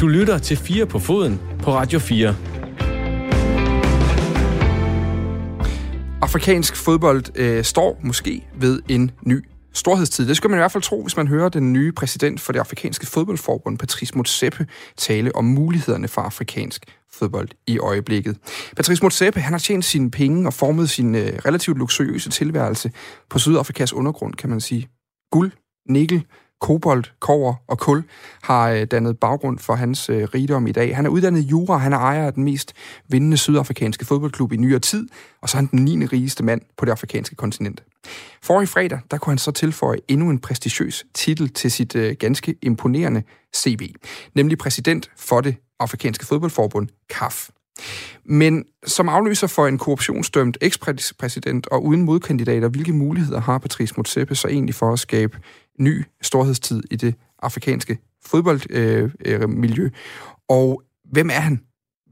Du lytter til 4 på foden på Radio 4. Afrikansk fodbold øh, står måske ved en ny storhedstid. Det skal man i hvert fald tro, hvis man hører den nye præsident for det afrikanske fodboldforbund, Patrice Motsepe, tale om mulighederne for afrikansk fodbold i øjeblikket. Patrice Motsepe, han har tjent sine penge og formet sin øh, relativt luksuriøse tilværelse på Sydafrikas undergrund, kan man sige. Guld, nikkel, kobolt, kover og kul har øh, dannet baggrund for hans øh, rigdom i dag. Han er uddannet jura, han er ejer af den mest vindende sydafrikanske fodboldklub i nyere tid, og så er han den 9. rigeste mand på det afrikanske kontinent. For i fredag, der kunne han så tilføje endnu en prestigiøs titel til sit øh, ganske imponerende CV, nemlig præsident for det afrikanske fodboldforbund, CAF. Men som afløser for en korruptionsdømt ekspræsident og uden modkandidater, hvilke muligheder har Patrice Motsepe så egentlig for at skabe ny storhedstid i det afrikanske fodboldmiljø? Øh, øh og hvem er han?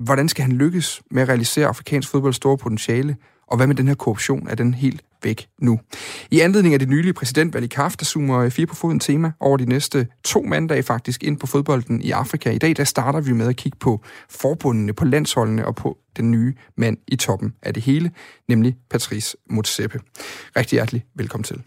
Hvordan skal han lykkes med at realisere afrikansk fodbolds store potentiale? Og hvad med den her korruption? Er den helt væk nu? I anledning af det nylige præsidentvalg i KAF, der zoomer fire på foden tema over de næste to mandage faktisk ind på fodbolden i Afrika. I dag der starter vi med at kigge på forbundene, på landsholdene og på den nye mand i toppen af det hele, nemlig Patrice Motsepe. Rigtig hjertelig velkommen til.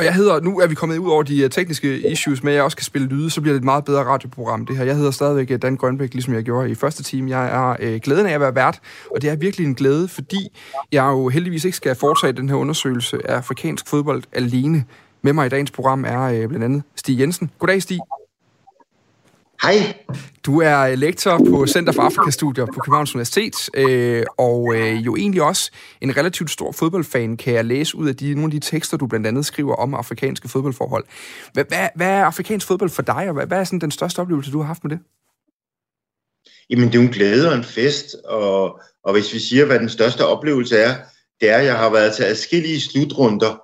Og jeg hedder, nu er vi kommet ud over de øh, tekniske issues med, at jeg også kan spille lyde, så bliver det et meget bedre radioprogram, det her. Jeg hedder stadigvæk øh, Dan Grønbæk, ligesom jeg gjorde i første time. Jeg er øh, glæden af at være vært, og det er virkelig en glæde, fordi jeg jo heldigvis ikke skal foretage den her undersøgelse af afrikansk fodbold alene. Med mig i dagens program er øh, blandt andet Stig Jensen. Goddag, Stig. Hej. Du er lektor på Center for Afrikastudier på Københavns Universitet, øh, og øh, jo egentlig også en relativt stor fodboldfan, kan jeg læse ud af de, nogle af de tekster, du blandt andet skriver om afrikanske fodboldforhold. Hvad, hvad, hvad er afrikansk fodbold for dig, og hvad, hvad er sådan den største oplevelse, du har haft med det? Jamen, det er jo en glæde og en fest, og, og hvis vi siger, hvad den største oplevelse er, det er, at jeg har været til adskillige slutrunder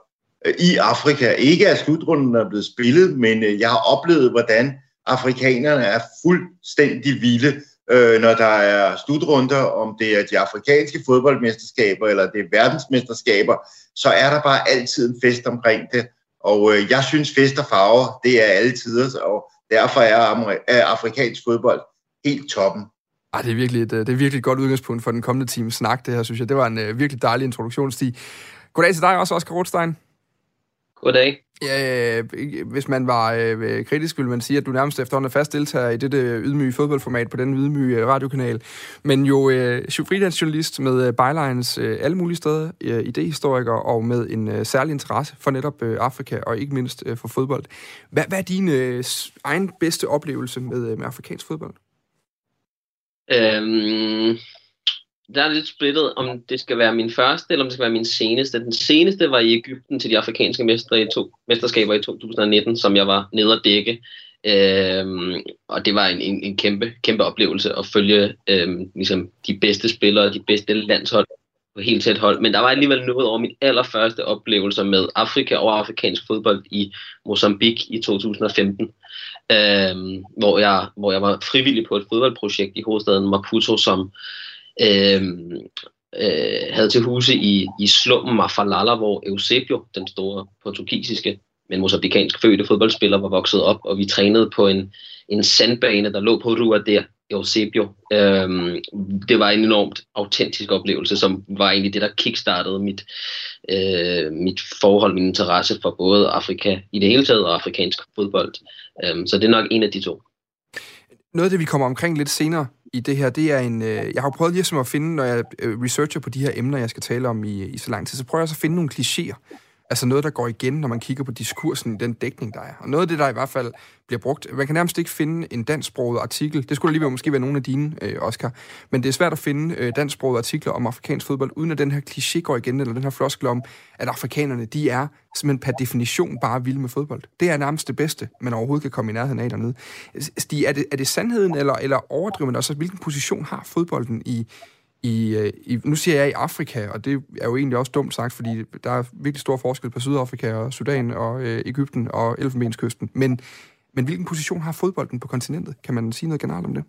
øh, i Afrika. Ikke at slutrunden er blevet spillet, men øh, jeg har oplevet, hvordan afrikanerne er fuldstændig vilde, øh, når der er slutrunder, om det er de afrikanske fodboldmesterskaber eller det er verdensmesterskaber, så er der bare altid en fest omkring det. Og øh, jeg synes, fest og farver, det er alle tider, og derfor er, er afrikansk fodbold helt toppen. Ej, det er virkelig et, det er virkelig et godt udgangspunkt for den kommende time snak, det her, synes jeg. Det var en uh, virkelig dejlig introduktionsstig. Goddag til dig også, Oscar Rothstein. Goddag. Ja, hvis man var øh, kritisk, ville man sige, at du nærmest efterhånden er fast deltager i dette øh, ydmyge fodboldformat på den ydmyge øh, radiokanal. Men jo øh, freelance-journalist med øh, bylines øh, alle mulige steder, øh, idehistoriker og med en øh, særlig interesse for netop øh, Afrika og ikke mindst øh, for fodbold. Hvad, hvad er din øh, egen bedste oplevelse med, øh, med afrikansk fodbold? Øhm, der er lidt splittet, om det skal være min første, eller om det skal være min seneste. Den seneste var i Ægypten til de afrikanske mestre i to, mesterskaber i 2019, som jeg var nede at dække. Øhm, og det var en, en, en kæmpe, kæmpe oplevelse at følge øhm, ligesom de bedste spillere, de bedste landshold på helt tæt hold. Men der var alligevel noget over min allerførste oplevelse med Afrika og afrikansk fodbold i Mozambique i 2015. Øhm, hvor, jeg, hvor jeg var frivillig på et fodboldprojekt i hovedstaden Maputo, som øh, øh, havde til huse i, i slummen Mafalala, hvor Eusebio, den store portugisiske, men mosambikansk fødte fodboldspiller, var vokset op, og vi trænede på en, en sandbane, der lå på Rua der, Eusebio. Øhm, det var en enormt autentisk oplevelse, som var egentlig det, der kickstartede mit, øh, mit forhold, min interesse for både Afrika i det hele taget og afrikansk fodbold. Øhm, så det er nok en af de to. Noget af det, vi kommer omkring lidt senere i det her, det er en... Øh, jeg har prøvet ligesom at finde, når jeg øh, researcher på de her emner, jeg skal tale om i, i så lang tid, så prøver jeg så at finde nogle klichéer. Altså noget, der går igen, når man kigger på diskursen i den dækning, der er. Og noget af det, der i hvert fald bliver brugt, man kan nærmest ikke finde en dansksproget artikel. Det skulle alligevel måske være nogle af dine, øh, Oscar. Men det er svært at finde øh, dansksproget artikler om afrikansk fodbold, uden at den her kliché går igen, eller den her floskel om, at afrikanerne, de er simpelthen per definition bare vilde med fodbold. Det er nærmest det bedste, man overhovedet kan komme i nærheden af dernede. Stig, er det, er det sandheden, eller, eller overdriver man også, altså, hvilken position har fodbolden i, i, øh, i, nu siger jeg i Afrika, og det er jo egentlig også dumt sagt, fordi der er virkelig stor forskel på Sydafrika og Sudan og øh, Ægypten og Elfenbenskysten. Men, men hvilken position har fodbolden på kontinentet? Kan man sige noget generelt om det?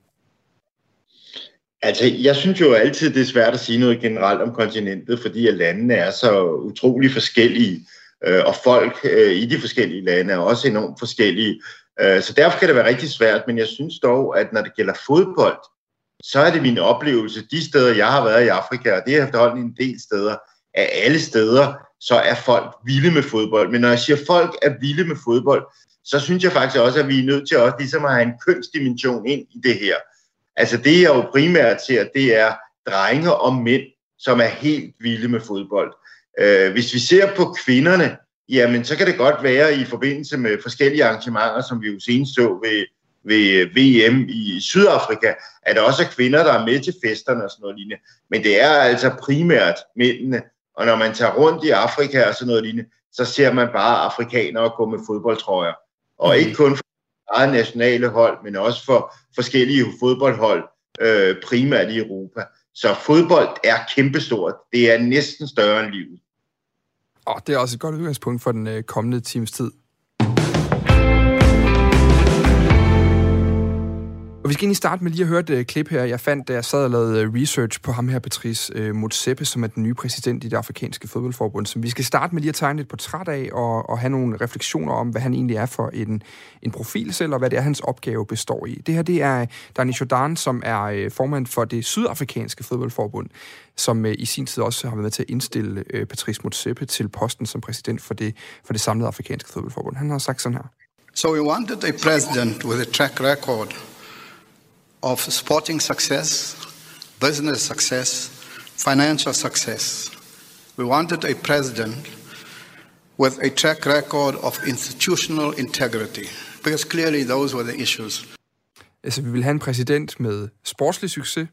Altså, jeg synes jo altid, det er svært at sige noget generelt om kontinentet, fordi at landene er så utrolig forskellige. øh, og folk øh, i de forskellige lande er også enormt forskellige. Øh, så derfor kan det være rigtig svært, men jeg synes dog, at når det gælder fodbold, så er det min oplevelse, de steder, jeg har været i Afrika, og det er efterhånden en del steder, af alle steder, så er folk vilde med fodbold. Men når jeg siger, at folk er vilde med fodbold, så synes jeg faktisk også, at vi er nødt til også ligesom at have en kønsdimension ind i det her. Altså det, jeg jo primært ser, det er drenge og mænd, som er helt vilde med fodbold. Øh, hvis vi ser på kvinderne, jamen så kan det godt være i forbindelse med forskellige arrangementer, som vi jo senest så ved, ved VM i Sydafrika, at der også er kvinder, der er med til festerne og sådan noget lignende. Men det er altså primært mændene. Og når man tager rundt i Afrika og sådan noget lignende, så ser man bare afrikanere gå med fodboldtrøjer. Og mm. ikke kun for eget nationale hold, men også for forskellige fodboldhold, øh, primært i Europa. Så fodbold er kæmpestort. Det er næsten større end livet. Og det er også et godt udgangspunkt for den øh, kommende times tid. Og vi skal egentlig starte med lige at høre et øh, klip her, jeg fandt, da jeg sad og lavede øh, research på ham her, Patrice øh, Motsepe, som er den nye præsident i det afrikanske fodboldforbund, som vi skal starte med lige at tegne et portræt af og, og have nogle refleksioner om, hvad han egentlig er for en, en profil selv, og hvad det er, hans opgave består i. Det her, det er Dani Jordan, som er øh, formand for det sydafrikanske fodboldforbund, som øh, i sin tid også har været med til at indstille øh, Patrice Motsepe til posten som præsident for det, for det samlede afrikanske fodboldforbund. Han har sagt sådan her. So we wanted a president with a track record of sporting success, business success, financial success. We wanted a president with a track record of institutional integrity, because clearly those were the issues. Altså, vi vil have en præsident med sportslig succes,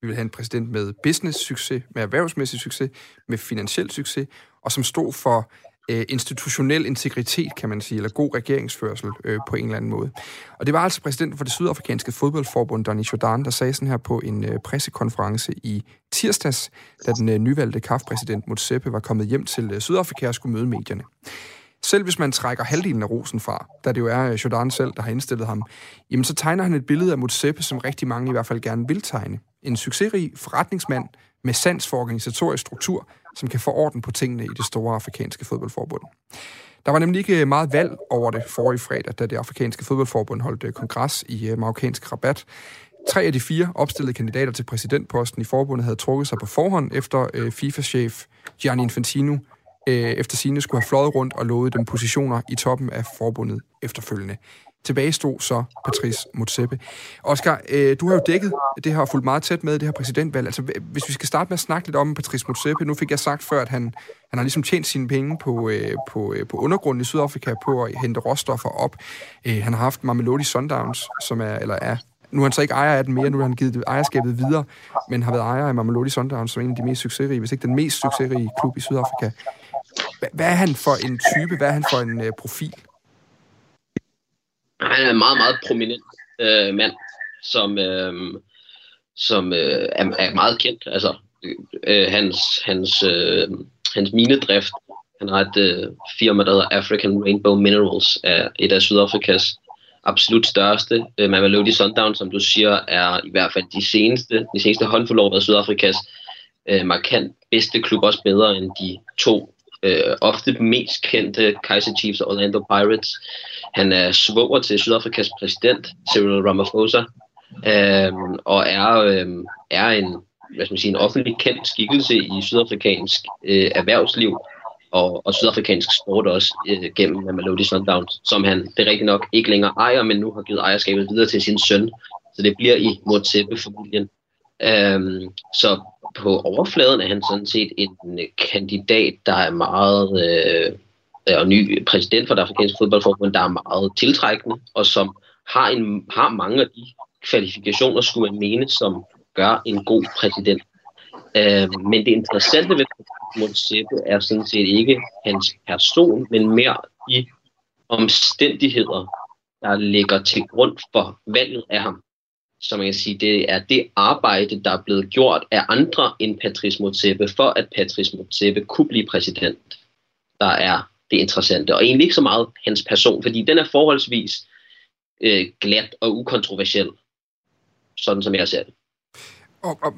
vi vil have en præsident med business-succes, med erhvervsmæssig succes, med finansiel succes, og som stod for øh, institutionel integritet, kan man sige, eller god regeringsførsel øh, på en eller anden måde. Og det var altså præsidenten for det sydafrikanske fodboldforbund, Donny Jordan, der sagde sådan her på en øh, pressekonference i tirsdags, da den øh, nyvalgte KAF-præsident Motsepe var kommet hjem til øh, Sydafrika og skulle møde medierne. Selv hvis man trækker halvdelen af rosen fra, da det jo er øh, Jordan selv, der har indstillet ham, jamen så tegner han et billede af Motsepe, som rigtig mange i hvert fald gerne vil tegne. En succesrig forretningsmand med sans for organisatorisk struktur, som kan få orden på tingene i det store afrikanske fodboldforbund. Der var nemlig ikke øh, meget valg over det forrige fredag, da det afrikanske fodboldforbund holdt øh, kongres i marokkansk rabat. Tre af de fire opstillede kandidater til præsidentposten i forbundet havde trukket sig på forhånd, efter FIFA-chef Gianni Infantino Øh, efter sine skulle have fløjet rundt og lovet dem positioner i toppen af forbundet efterfølgende. Tilbage stod så Patrice Motsepe. Oscar, øh, du har jo dækket det her fulgt meget tæt med det her præsidentvalg. Altså, hvis vi skal starte med at snakke lidt om Patrice Motsepe. Nu fik jeg sagt før, at han, han har ligesom tjent sine penge på, øh, på, øh, på undergrunden i Sydafrika på at hente råstoffer op. Øh, han har haft Mamelodi Sundowns, som er, eller er nu er han så ikke ejer af den mere, nu har han givet ejerskabet videre, men har været ejer af Mamelodi Sundowns som er en af de mest succesrige, hvis ikke den mest succesrige klub i Sydafrika. Hvad er han for en type? Hvad er han for en øh, profil? Han er en meget, meget prominent øh, mand, som, øh, som øh, er, er meget kendt. Altså, øh, øh hans, hans, øh, hans minedrift, han har et øh, firma, der hedder African Rainbow Minerals, er et af Sydafrikas absolut største. Øh, Mamelodi Sundown, som du siger, er i hvert fald de seneste, de seneste håndfuld år af Sydafrikas øh, markant bedste klub, også bedre end de to øh, ofte mest kendte Kaiser Chiefs og Orlando Pirates. Han er svoger til Sydafrikas præsident, Cyril Ramaphosa, øh, og er, øh, er en, hvad skal man sige, en offentlig kendt skikkelse i sydafrikansk øh, erhvervsliv og, og sydafrikansk sport også øh, gennem Mamelodi Sundowns, som han det er rigtigt nok ikke længere ejer, men nu har givet ejerskabet videre til sin søn. Så det bliver i Motsepe-familien. Øhm, så på overfladen er han sådan set en øh, kandidat, der er meget, øh, og ny præsident for det afrikanske fodboldforbund, der er meget tiltrækkende, og som har, en, har mange af de kvalifikationer, skulle man mene, som gør en god præsident. Øh, men det interessante ved Motsepe er sådan set ikke hans person, men mere de omstændigheder, der ligger til grund for valget af ham så man kan sige, det er det arbejde, der er blevet gjort af andre end Patrice Motsepe, for at Patrice Motsepe kunne blive præsident, der er det interessante. Og egentlig ikke så meget hans person, fordi den er forholdsvis øh, glat og ukontroversiel, sådan som jeg ser det. Og, og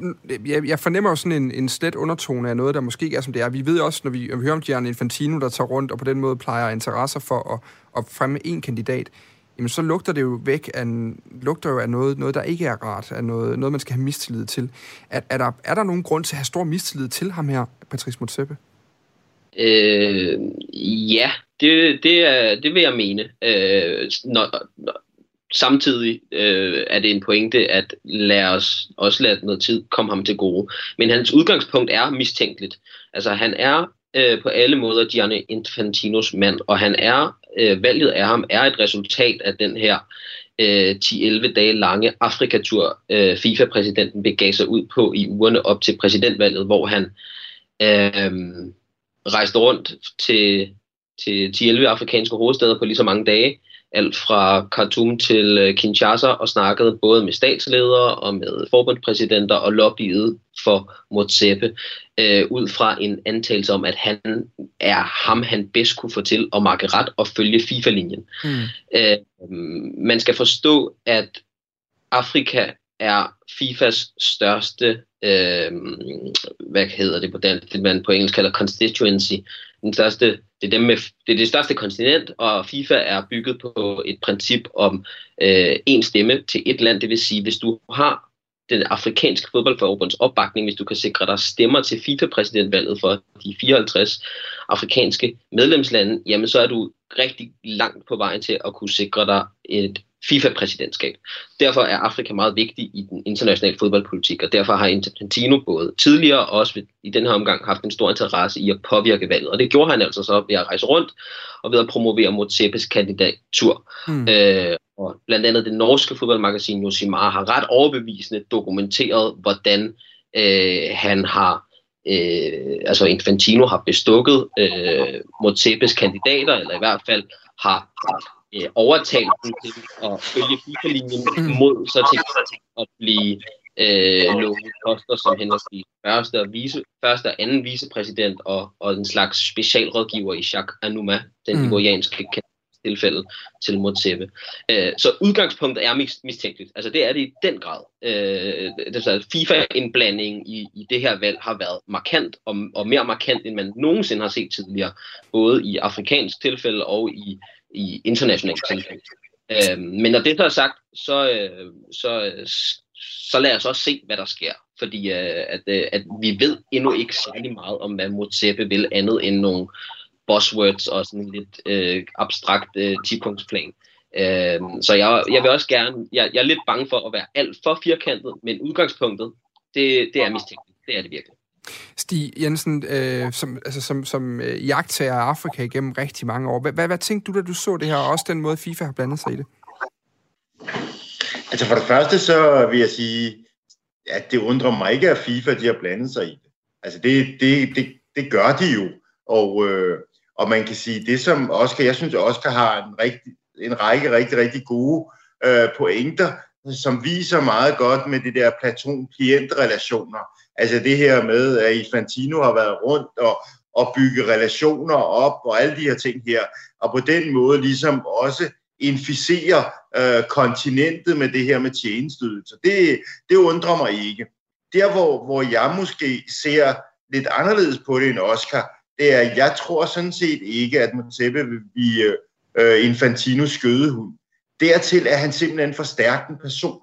jeg, jeg fornemmer jo sådan en, en slet undertone af noget, der måske ikke er, som det er. Vi ved også, når vi, når vi hører om Gianni Infantino, der tager rundt og på den måde plejer interesser for at, at fremme en kandidat, jamen så lugter det jo væk af, en, lugter jo af noget, noget, der ikke er rart, af noget, noget man skal have mistillid til. Er, er, der, er der nogen grund til at have stor mistillid til ham her, Patrice Motsepe? Øh, ja, det, det, er, det vil jeg mene. Øh, når, når, samtidig øh, er det en pointe at lade os også lade noget tid komme ham til gode. Men hans udgangspunkt er mistænkeligt. Altså han er øh, på alle måder Gianni Infantinos mand, og han er øh, valget af ham er et resultat af den her øh, 10-11 dage lange Afrikatur, øh, FIFA-præsidenten begav sig ud på i ugerne op til præsidentvalget, hvor han øh, rejste rundt til, til 10-11 afrikanske hovedsteder på lige så mange dage, alt fra Khartoum til øh, Kinshasa og snakkede både med statsledere og med forbundspræsidenter og lobbyede for Motsepe øh, ud fra en antagelse om, at han er ham, han bedst kunne få til at markere ret og følge FIFA-linjen. Mm. Øh, man skal forstå, at Afrika er FIFAs største, øh, hvad hedder det på dansk, det man på engelsk kalder constituency, den største, det er, dem med, det er det største kontinent, og FIFA er bygget på et princip om øh, en stemme til et land. Det vil sige, hvis du har den afrikanske fodboldforbunds opbakning, hvis du kan sikre dig stemmer til FIFA-præsidentvalget for de 54 afrikanske medlemslande, jamen så er du rigtig langt på vejen til at kunne sikre dig et FIFA-præsidentskab. Derfor er Afrika meget vigtig i den internationale fodboldpolitik, og derfor har Infantino både tidligere og også i den her omgang haft en stor interesse i at påvirke valget. Og det gjorde han altså så ved at rejse rundt og ved at promovere Motsepes kandidatur. Mm. Øh, og blandt andet det norske fodboldmagasin Josimar har ret overbevisende dokumenteret, hvordan øh, han har øh, altså Infantino har bestukket øh, Motsepes kandidater, eller i hvert fald har øh, overtalt dem til at følge FIFA-linjen mm. mod så til at blive øh, lovet poster som henholdsvis første og, vice, første og anden vicepræsident og, og en slags specialrådgiver i Jacques Anouma, den mm. ivorianske tilfælde til Motsepe. Øh, så udgangspunktet er mis- mistænkeligt. Altså det er det i den grad. Øh, det FIFA-indblanding i, i det her valg har været markant, og, og mere markant, end man nogensinde har set tidligere, både i afrikansk tilfælde og i i internationalt tilfælde. Øh, men når det så er sagt, så, øh, så, så lad os også se, hvad der sker. Fordi øh, at, øh, at vi ved endnu ikke særlig meget om, hvad Motsepe vil andet end nogle buzzwords og sådan lidt øh, abstrakt øh, 10-punktsplan. Øh, så jeg, jeg vil også gerne, jeg, jeg er lidt bange for at være alt for firkantet, men udgangspunktet, det, det er mistænkeligt. Det er det virkelig. Stig Jensen, øh, som, altså, som, som øh, jagttager af Afrika igennem rigtig mange år. Hvad, hvad, hvad tænkte du, da du så det her, og også den måde, FIFA har blandet sig i det? Altså for det første, så vil jeg sige, at det undrer mig ikke, at FIFA de har blandet sig i det. Altså det, det, det, det gør de jo. Og, øh, og man kan sige, det som Oscar, jeg synes, Oscar har en, rigtig, en række rigtig, rigtig gode øh, pointer, som viser meget godt med det der platon-klient-relationer. Altså det her med, at Infantino har været rundt og, og bygge relationer op og alle de her ting her, og på den måde ligesom også inficere øh, kontinentet med det her med tjenestydelse. Det, det undrer mig ikke. Der, hvor, hvor jeg måske ser lidt anderledes på det end Oscar, det er, at jeg tror sådan set ikke, at Montebe vil blive øh, Infantinos skødehund. Dertil er han simpelthen for stærk en person.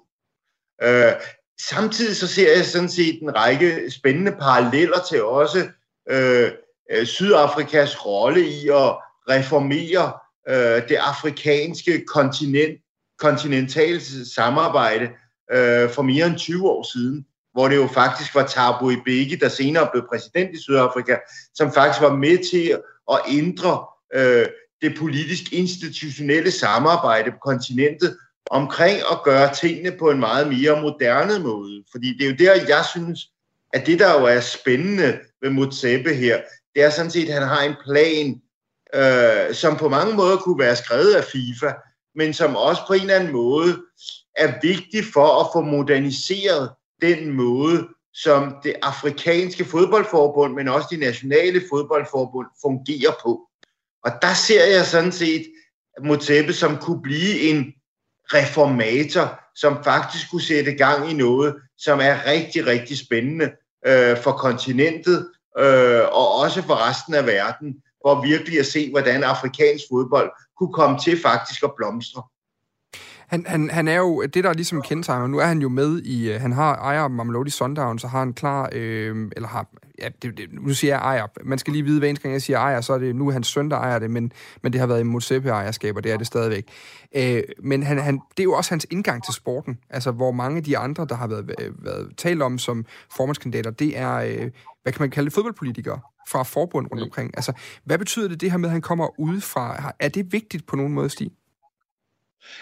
Øh, samtidig så ser jeg sådan set en række spændende paralleller til også øh, øh Sydafrikas rolle i at reformere øh, det afrikanske kontinent, kontinentale samarbejde øh, for mere end 20 år siden, hvor det jo faktisk var Thabo Mbeki, der senere blev præsident i Sydafrika, som faktisk var med til at ændre øh, det politisk institutionelle samarbejde på kontinentet omkring at gøre tingene på en meget mere moderne måde. Fordi det er jo der, jeg synes, at det, der jo er spændende ved Mutsebe her, det er sådan set, at han har en plan, øh, som på mange måder kunne være skrevet af FIFA, men som også på en eller anden måde er vigtig for at få moderniseret den måde, som det afrikanske fodboldforbund, men også de nationale fodboldforbund fungerer på. Og der ser jeg sådan set Motsepe som kunne blive en reformator, som faktisk kunne sætte gang i noget, som er rigtig, rigtig spændende øh, for kontinentet øh, og også for resten af verden, for virkelig at se, hvordan afrikansk fodbold kunne komme til faktisk at blomstre. Han, han, han er jo, det der ligesom kendetegner, nu er han jo med i, øh, han har ejer Mamelodi Sundown, så har han klar, øh, eller har, ja, det, det, nu siger jeg ejer, man skal lige vide, hver eneste gang jeg siger ejer, så er det nu hans søn, der ejer det, men, men det har været i Motsepe-ejerskab, og det er det stadigvæk. Øh, men han, han, det er jo også hans indgang til sporten, altså hvor mange af de andre, der har været, været talt om som formandskandidater, det er, øh, hvad kan man kalde det, fodboldpolitikere fra forbund rundt omkring. Altså, hvad betyder det, det her med, at han kommer udefra? Er det vigtigt på nogen måde, Stig?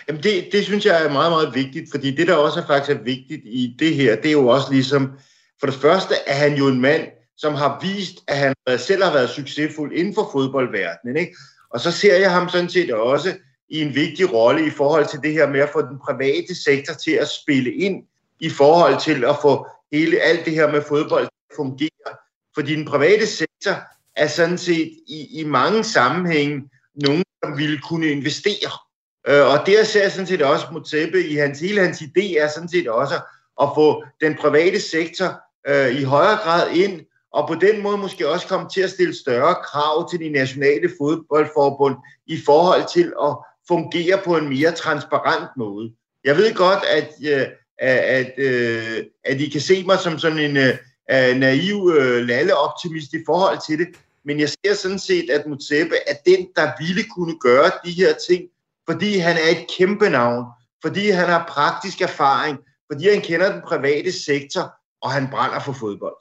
Jamen det, det synes jeg er meget, meget vigtigt, fordi det, der også er faktisk er vigtigt i det her, det er jo også ligesom, for det første er han jo en mand, som har vist, at han selv har været succesfuld inden for fodboldverdenen. Ikke? Og så ser jeg ham sådan set også i en vigtig rolle i forhold til det her med at få den private sektor til at spille ind i forhold til at få hele alt det her med fodbold til at fungere. Fordi den private sektor er sådan set i, i mange sammenhænge nogen, som ville kunne investere Øh, og der ser jeg sådan set også Motsepe i hans, hele hans idé er sådan set også at få den private sektor øh, i højere grad ind, og på den måde måske også komme til at stille større krav til de nationale fodboldforbund i forhold til at fungere på en mere transparent måde. Jeg ved godt, at, øh, at, at, øh, at I kan se mig som sådan en øh, naiv lalleoptimist i forhold til det, men jeg ser sådan set, at Mutsepe er den, der ville kunne gøre de her ting fordi han er et kæmpe navn, fordi han har praktisk erfaring, fordi han kender den private sektor, og han brænder for fodbold.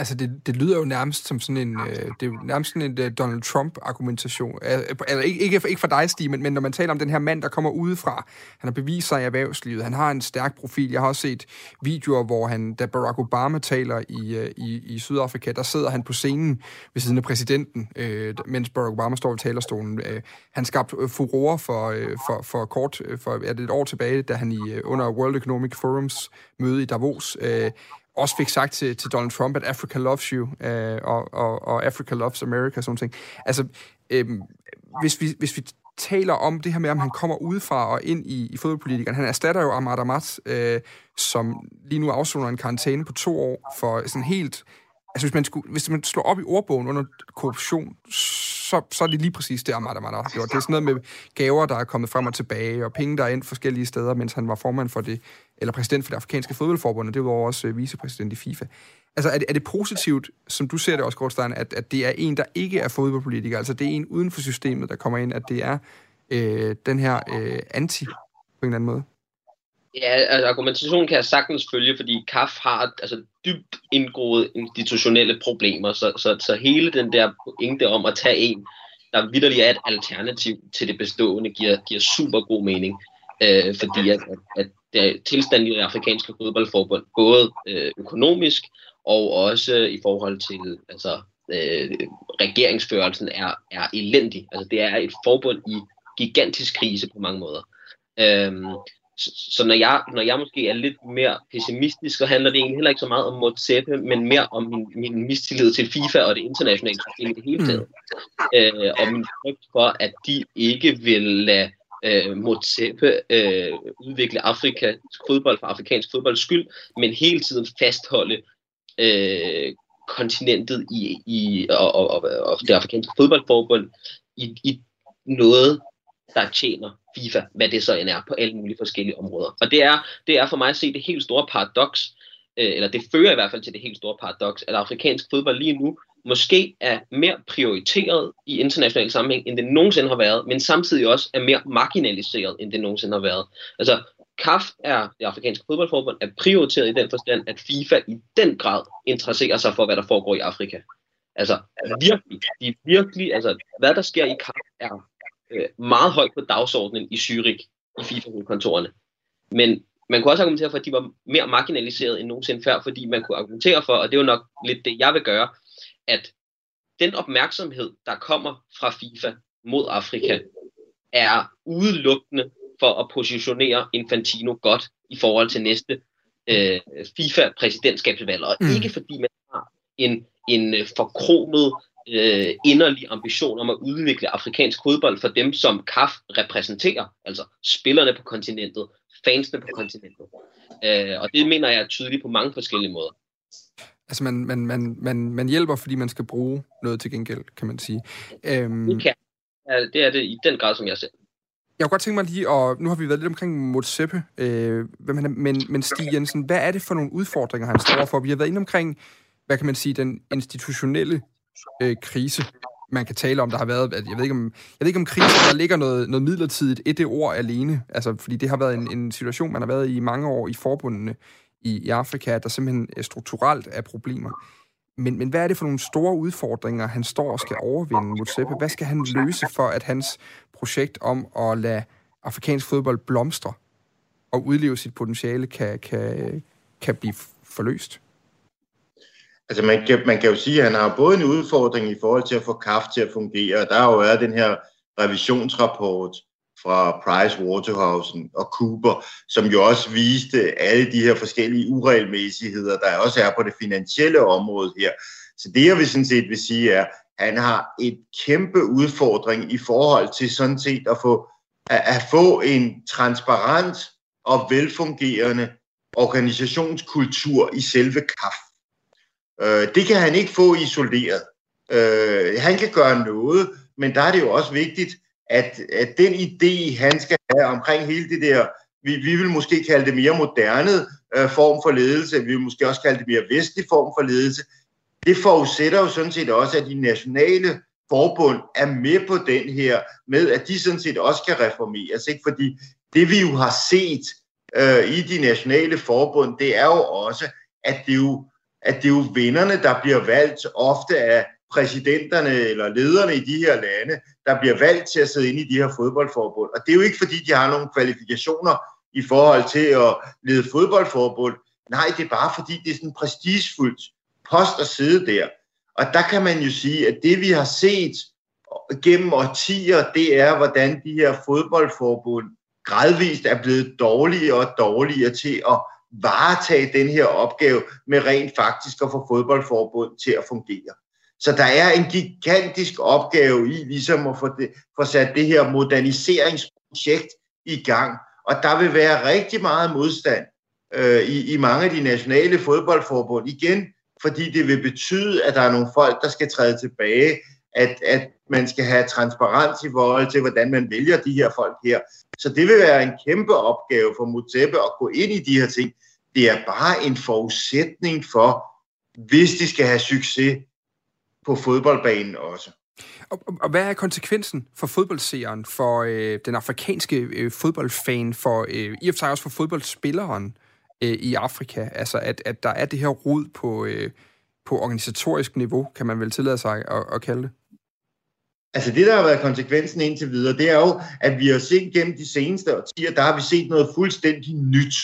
Altså, det, det lyder jo nærmest som sådan en, øh, det er jo nærmest sådan en uh, Donald Trump-argumentation. Altså, ikke, ikke, ikke for dig, Stig, men, men når man taler om den her mand, der kommer udefra, han har bevist sig i erhvervslivet, han har en stærk profil. Jeg har også set videoer, hvor han, da Barack Obama taler i, uh, i, i Sydafrika, der sidder han på scenen ved siden af præsidenten, øh, mens Barack Obama står ved talerstolen. Øh, han skabte furore for, øh, for, for kort, for er det et år tilbage, da han i, under World Economic Forums møde i Davos, øh, også fik sagt til, til Donald Trump, at Africa loves you, øh, og, og, og Africa loves America, sådan ting. Altså, øh, hvis, vi, hvis vi taler om det her med, om han kommer udefra og ind i, i fodboldpolitikeren. Han erstatter jo Ahmad Ahmad, øh, som lige nu afsoner en karantæne på to år for sådan helt... Altså, hvis man, skulle, hvis man slår op i ordbogen under korruption, så, så er det lige præcis det, Amada Amada har gjort. Det er sådan noget med gaver, der er kommet frem og tilbage, og penge, der er ind forskellige steder, mens han var formand for det eller præsident for det afrikanske fodboldforbund, og det var også øh, vicepræsident i FIFA. Altså, er det, er det positivt, som du ser det også, Gårdstein, at, at det er en, der ikke er fodboldpolitiker, altså det er en uden for systemet, der kommer ind, at det er øh, den her øh, anti på en eller anden måde? Ja, altså argumentationen kan jeg sagtens følge, fordi KAF har altså, dybt indgroet institutionelle problemer, så, så, så hele den der pointe om at tage en, der vidderligt er et alternativ til det bestående, giver, giver super god mening. Øh, fordi at, at, at tilstanden i det afrikanske fodboldforbund, både øh, økonomisk og også i forhold til altså, øh, regeringsførelsen, er, er elendig. Altså, det er et forbund i gigantisk krise på mange måder. Øhm, så, så når jeg, når jeg måske er lidt mere pessimistisk, så handler det egentlig heller ikke så meget om Motsepe, men mere om min, min mistillid til FIFA og det internationale system i det hele taget. Mm. Øh, og min frygt for, at de ikke vil lade øh, Motsepe øh, udvikle Afrika, fodbold for afrikansk fodbolds skyld, men hele tiden fastholde øh, kontinentet i, i, og, og, og, og det afrikanske fodboldforbund i, i noget, der tjener FIFA, hvad det så end er på alle mulige forskellige områder. Og det er, det er for mig at se det helt store paradoks, øh, eller det fører i hvert fald til det helt store paradoks, at afrikansk fodbold lige nu måske er mere prioriteret i international sammenhæng, end det nogensinde har været, men samtidig også er mere marginaliseret, end det nogensinde har været. Altså, CAF er, det afrikanske fodboldforbund, er prioriteret i den forstand, at FIFA i den grad interesserer sig for, hvad der foregår i Afrika. Altså, virkelig, de virkelig, altså, hvad der sker i CAF er øh, meget højt på dagsordenen i Zürich, i FIFA-kontorerne. Men man kunne også argumentere for, at de var mere marginaliseret end nogensinde før, fordi man kunne argumentere for, og det er jo nok lidt det, jeg vil gøre, at den opmærksomhed, der kommer fra FIFA mod Afrika, er udelukkende for at positionere Infantino godt i forhold til næste øh, FIFA-præsidentskabsvalg, og mm. ikke fordi man har en, en øh, forkromet øh, inderlig ambition om at udvikle afrikansk fodbold for dem, som KAF repræsenterer, altså spillerne på kontinentet, fansene på kontinentet. Øh, og det mener jeg er tydeligt på mange forskellige måder. Altså man, man, man, man, man hjælper, fordi man skal bruge noget til gengæld, kan man sige. Øhm, det, kan. Ja, det er det i den grad, som jeg ser. Jeg kunne godt tænke mig lige, og nu har vi været lidt omkring Motseppe, øh, men, men Stig Jensen, hvad er det for nogle udfordringer, han står for? Vi har været inde omkring, hvad kan man sige, den institutionelle øh, krise, man kan tale om, der har været, jeg ved ikke om, jeg ved ikke om krise, der ligger noget, noget midlertidigt et det ord alene, altså fordi det har været en, en situation, man har været i mange år i forbundene i, i Afrika, at der simpelthen øh, strukturelt er problemer. Men, men hvad er det for nogle store udfordringer, han står og skal overvinde Mutsepe? Hvad skal han løse for, at hans projekt om at lade afrikansk fodbold blomstre og udleve sit potentiale kan, kan, kan blive forløst? Altså man kan, man kan jo sige, at han har både en udfordring i forhold til at få KAF til at fungere. Der har jo været den her revisionsrapport fra Price Waterhouse og Cooper, som jo også viste alle de her forskellige uregelmæssigheder, der også er på det finansielle område her. Så det jeg vil sådan set vil sige er, at han har et kæmpe udfordring i forhold til sådan set at få, at, at få en transparent og velfungerende organisationskultur i selve KAF. Øh, det kan han ikke få isoleret. Øh, han kan gøre noget, men der er det jo også vigtigt, at, at den idé, han skal have omkring hele det der, vi, vi vil måske kalde det mere moderne øh, form for ledelse, vi vil måske også kalde det mere vestlig form for ledelse, det forudsætter jo sådan set også, at de nationale forbund er med på den her, med at de sådan set også kan reformeres. Ikke? Fordi det vi jo har set øh, i de nationale forbund, det er jo også, at det jo at det er jo vinderne, der bliver valgt ofte af præsidenterne eller lederne i de her lande, der bliver valgt til at sidde inde i de her fodboldforbund. Og det er jo ikke, fordi de har nogle kvalifikationer i forhold til at lede fodboldforbund. Nej, det er bare, fordi det er sådan prestigefuldt post at sidde der. Og der kan man jo sige, at det vi har set gennem årtier, det er, hvordan de her fodboldforbund gradvist er blevet dårligere og dårligere til at varetage den her opgave med rent faktisk at få fodboldforbund til at fungere. Så der er en gigantisk opgave i ligesom at få, det, få sat det her moderniseringsprojekt i gang. Og der vil være rigtig meget modstand øh, i, i mange af de nationale fodboldforbund. Igen, fordi det vil betyde, at der er nogle folk, der skal træde tilbage, at, at man skal have transparens i forhold til, hvordan man vælger de her folk her. Så det vil være en kæmpe opgave for Mutepe at gå ind i de her ting. Det er bare en forudsætning for, hvis de skal have succes på fodboldbanen også. Og, og, og hvad er konsekvensen for fodboldseeren, for øh, den afrikanske øh, fodboldfan, for øh, i og for sig også for fodboldspilleren øh, i Afrika? Altså, at, at der er det her rod på, øh, på organisatorisk niveau, kan man vel tillade sig at, at kalde det? Altså det, der har været konsekvensen indtil videre, det er jo, at vi har set gennem de seneste årtier, der har vi set noget fuldstændig nyt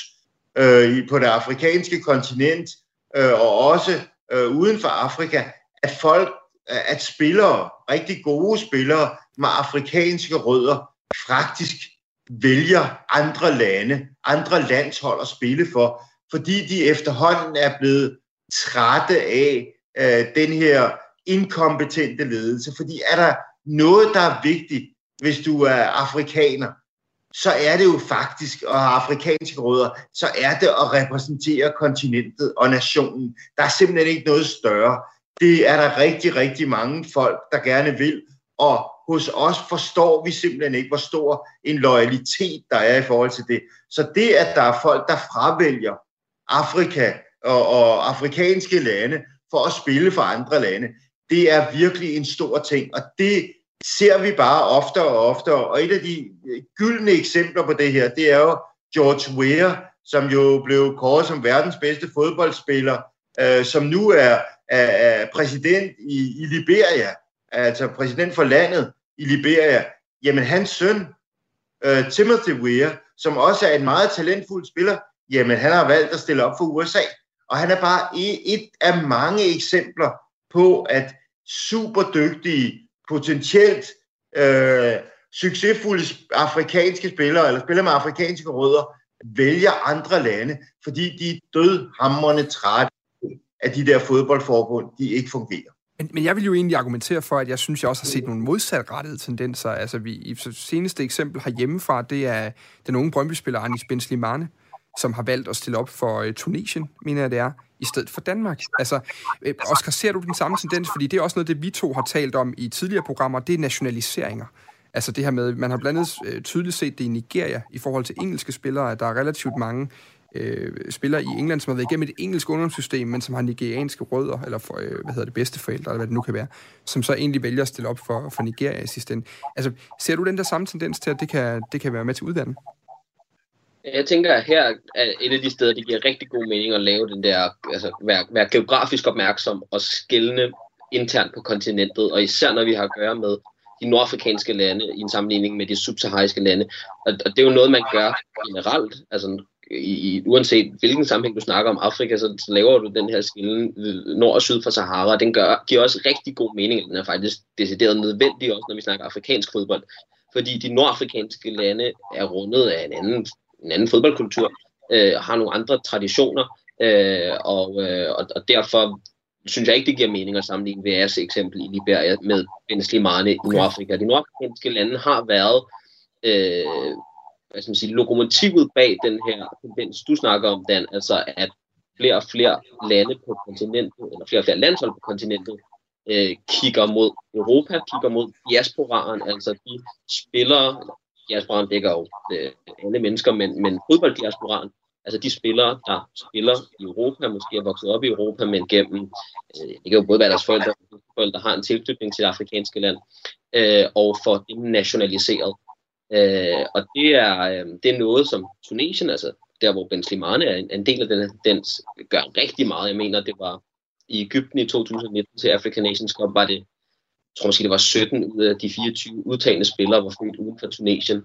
øh, på det afrikanske kontinent, øh, og også øh, uden for Afrika, at folk, øh, at spillere, rigtig gode spillere med afrikanske rødder, faktisk vælger andre lande, andre landshold at spille for, fordi de efterhånden er blevet trætte af øh, den her inkompetente ledelse. Fordi er der noget, der er vigtigt, hvis du er afrikaner, så er det jo faktisk, og har afrikanske rødder, så er det at repræsentere kontinentet og nationen. Der er simpelthen ikke noget større. Det er der rigtig, rigtig mange folk, der gerne vil, og hos os forstår vi simpelthen ikke, hvor stor en loyalitet der er i forhold til det. Så det, at der er folk, der fravælger Afrika og, og afrikanske lande for at spille for andre lande, det er virkelig en stor ting, og det ser vi bare oftere og oftere. Og et af de øh, gyldne eksempler på det her, det er jo George Weah, som jo blev kåret som verdens bedste fodboldspiller, øh, som nu er, er, er præsident i, i Liberia, altså præsident for landet i Liberia. Jamen hans søn, øh, Timothy Weah, som også er en meget talentfuld spiller, jamen han har valgt at stille op for USA. Og han er bare e-, et af mange eksempler på, at super dygtige potentielt øh, succesfulde afrikanske spillere, eller spillere med afrikanske rødder, vælger andre lande, fordi de er dødhammerne trætte af de der fodboldforbund, de ikke fungerer. Men, men jeg vil jo egentlig argumentere for, at jeg synes, jeg også har set nogle modsatrettede tendenser. Altså, vi, i seneste eksempel herhjemmefra, det er den unge Brøndby-spiller Anis Benslimane, som har valgt at stille op for øh, Tunesien, mener jeg det er, i stedet for Danmark. Altså, øh, Oscar, ser du den samme tendens? Fordi det er også noget, det vi to har talt om i tidligere programmer, det er nationaliseringer. Altså det her med, man har blandt andet øh, tydeligt set det i Nigeria i forhold til engelske spillere, at der er relativt mange øh, spillere i England, som har været igennem et engelsk ungdomssystem, men som har nigerianske rødder, eller for, øh, hvad hedder det, bedste forældre, eller hvad det nu kan være, som så egentlig vælger at stille op for, for Nigeria i sidste ende. Altså, ser du den der samme tendens til, at det kan, det kan være med til uddannet? Jeg tænker, at her er et af de steder, det giver rigtig god mening at lave den der, altså være, være geografisk opmærksom og skælne internt på kontinentet, og især når vi har at gøre med de nordafrikanske lande i en sammenligning med de subsahariske lande. Og, og det er jo noget, man gør generelt. Altså, i, i, uanset hvilken sammenhæng du snakker om Afrika, så, så laver du den her skillen nord og syd for Sahara. Den gør, giver også rigtig god mening. Den er faktisk decideret nødvendig også, når vi snakker afrikansk fodbold. Fordi de nordafrikanske lande er rundet af en anden, en anden fodboldkultur, øh, har nogle andre traditioner, øh, og, øh, og, derfor synes jeg ikke, det giver mening at sammenligne VR's eksempel i Liberia med Ben Slimane i Nordafrika. De nordafrikanske lande har været øh, hvad skal man sige, lokomotivet bag den her tendens, du snakker om, Dan, altså at flere og flere lande på kontinentet, eller flere og flere landshold på kontinentet, øh, kigger mod Europa, kigger mod diasporaen, altså de spillere, diasporan dækker jo øh, alle mennesker, men, men fodbolddiasporan, altså de spillere, der spiller i Europa, måske er vokset op i Europa, men gennem, øh, det kan jo både være deres forældre, der har en tilknytning til det afrikanske land, øh, og får dem nationaliseret. Øh, og det er, øh, det er noget, som Tunesien, altså der hvor Ben Slimane er en, en del af den, den gør rigtig meget. Jeg mener, det var i Ægypten i 2019 til African Nations Cup, var det, jeg tror måske det var 17 ud af de 24 udtagende spillere, var født uden for Tunesien.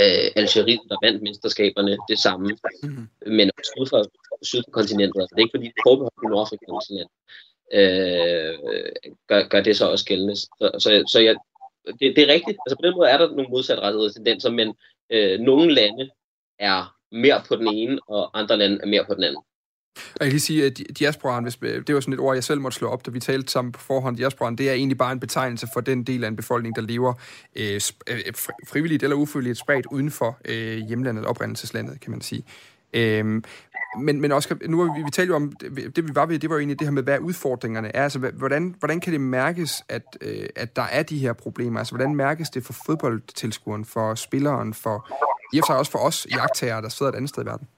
Øh, Algeriet, der vandt mesterskaberne, det samme. Mm-hmm. Men også syd for, syd for kontinentet. Altså, det er ikke fordi, det er forbeholdt i Nordafrikanske land. Øh, gør, gør det så også gældende. Så, så, så jeg, det, det er rigtigt. Altså på den måde er der nogle modsatrettede tendenser, men øh, nogle lande er mere på den ene, og andre lande er mere på den anden. Og jeg kan lige sige, at diasporan, hvis, øh, det var sådan et ord, jeg selv måtte slå op, da vi talte sammen på forhånd. Diasporan, det er egentlig bare en betegnelse for den del af en befolkning, der lever øh, øh, øh frivilligt eller ufrivilligt spredt uden for øh, hjemlandet, oprindelseslandet, kan man sige. Øhm, men, men også, nu har vi, vi talte jo om, det, det vi var ved, det var jo egentlig det her med, hvad udfordringerne er. Altså, hvordan, hvordan kan det mærkes, at, øh, at der er de her problemer? Altså, hvordan mærkes det for fodboldtilskueren, for spilleren, for i og for sig også for os jagttager, der sidder et andet sted i verden?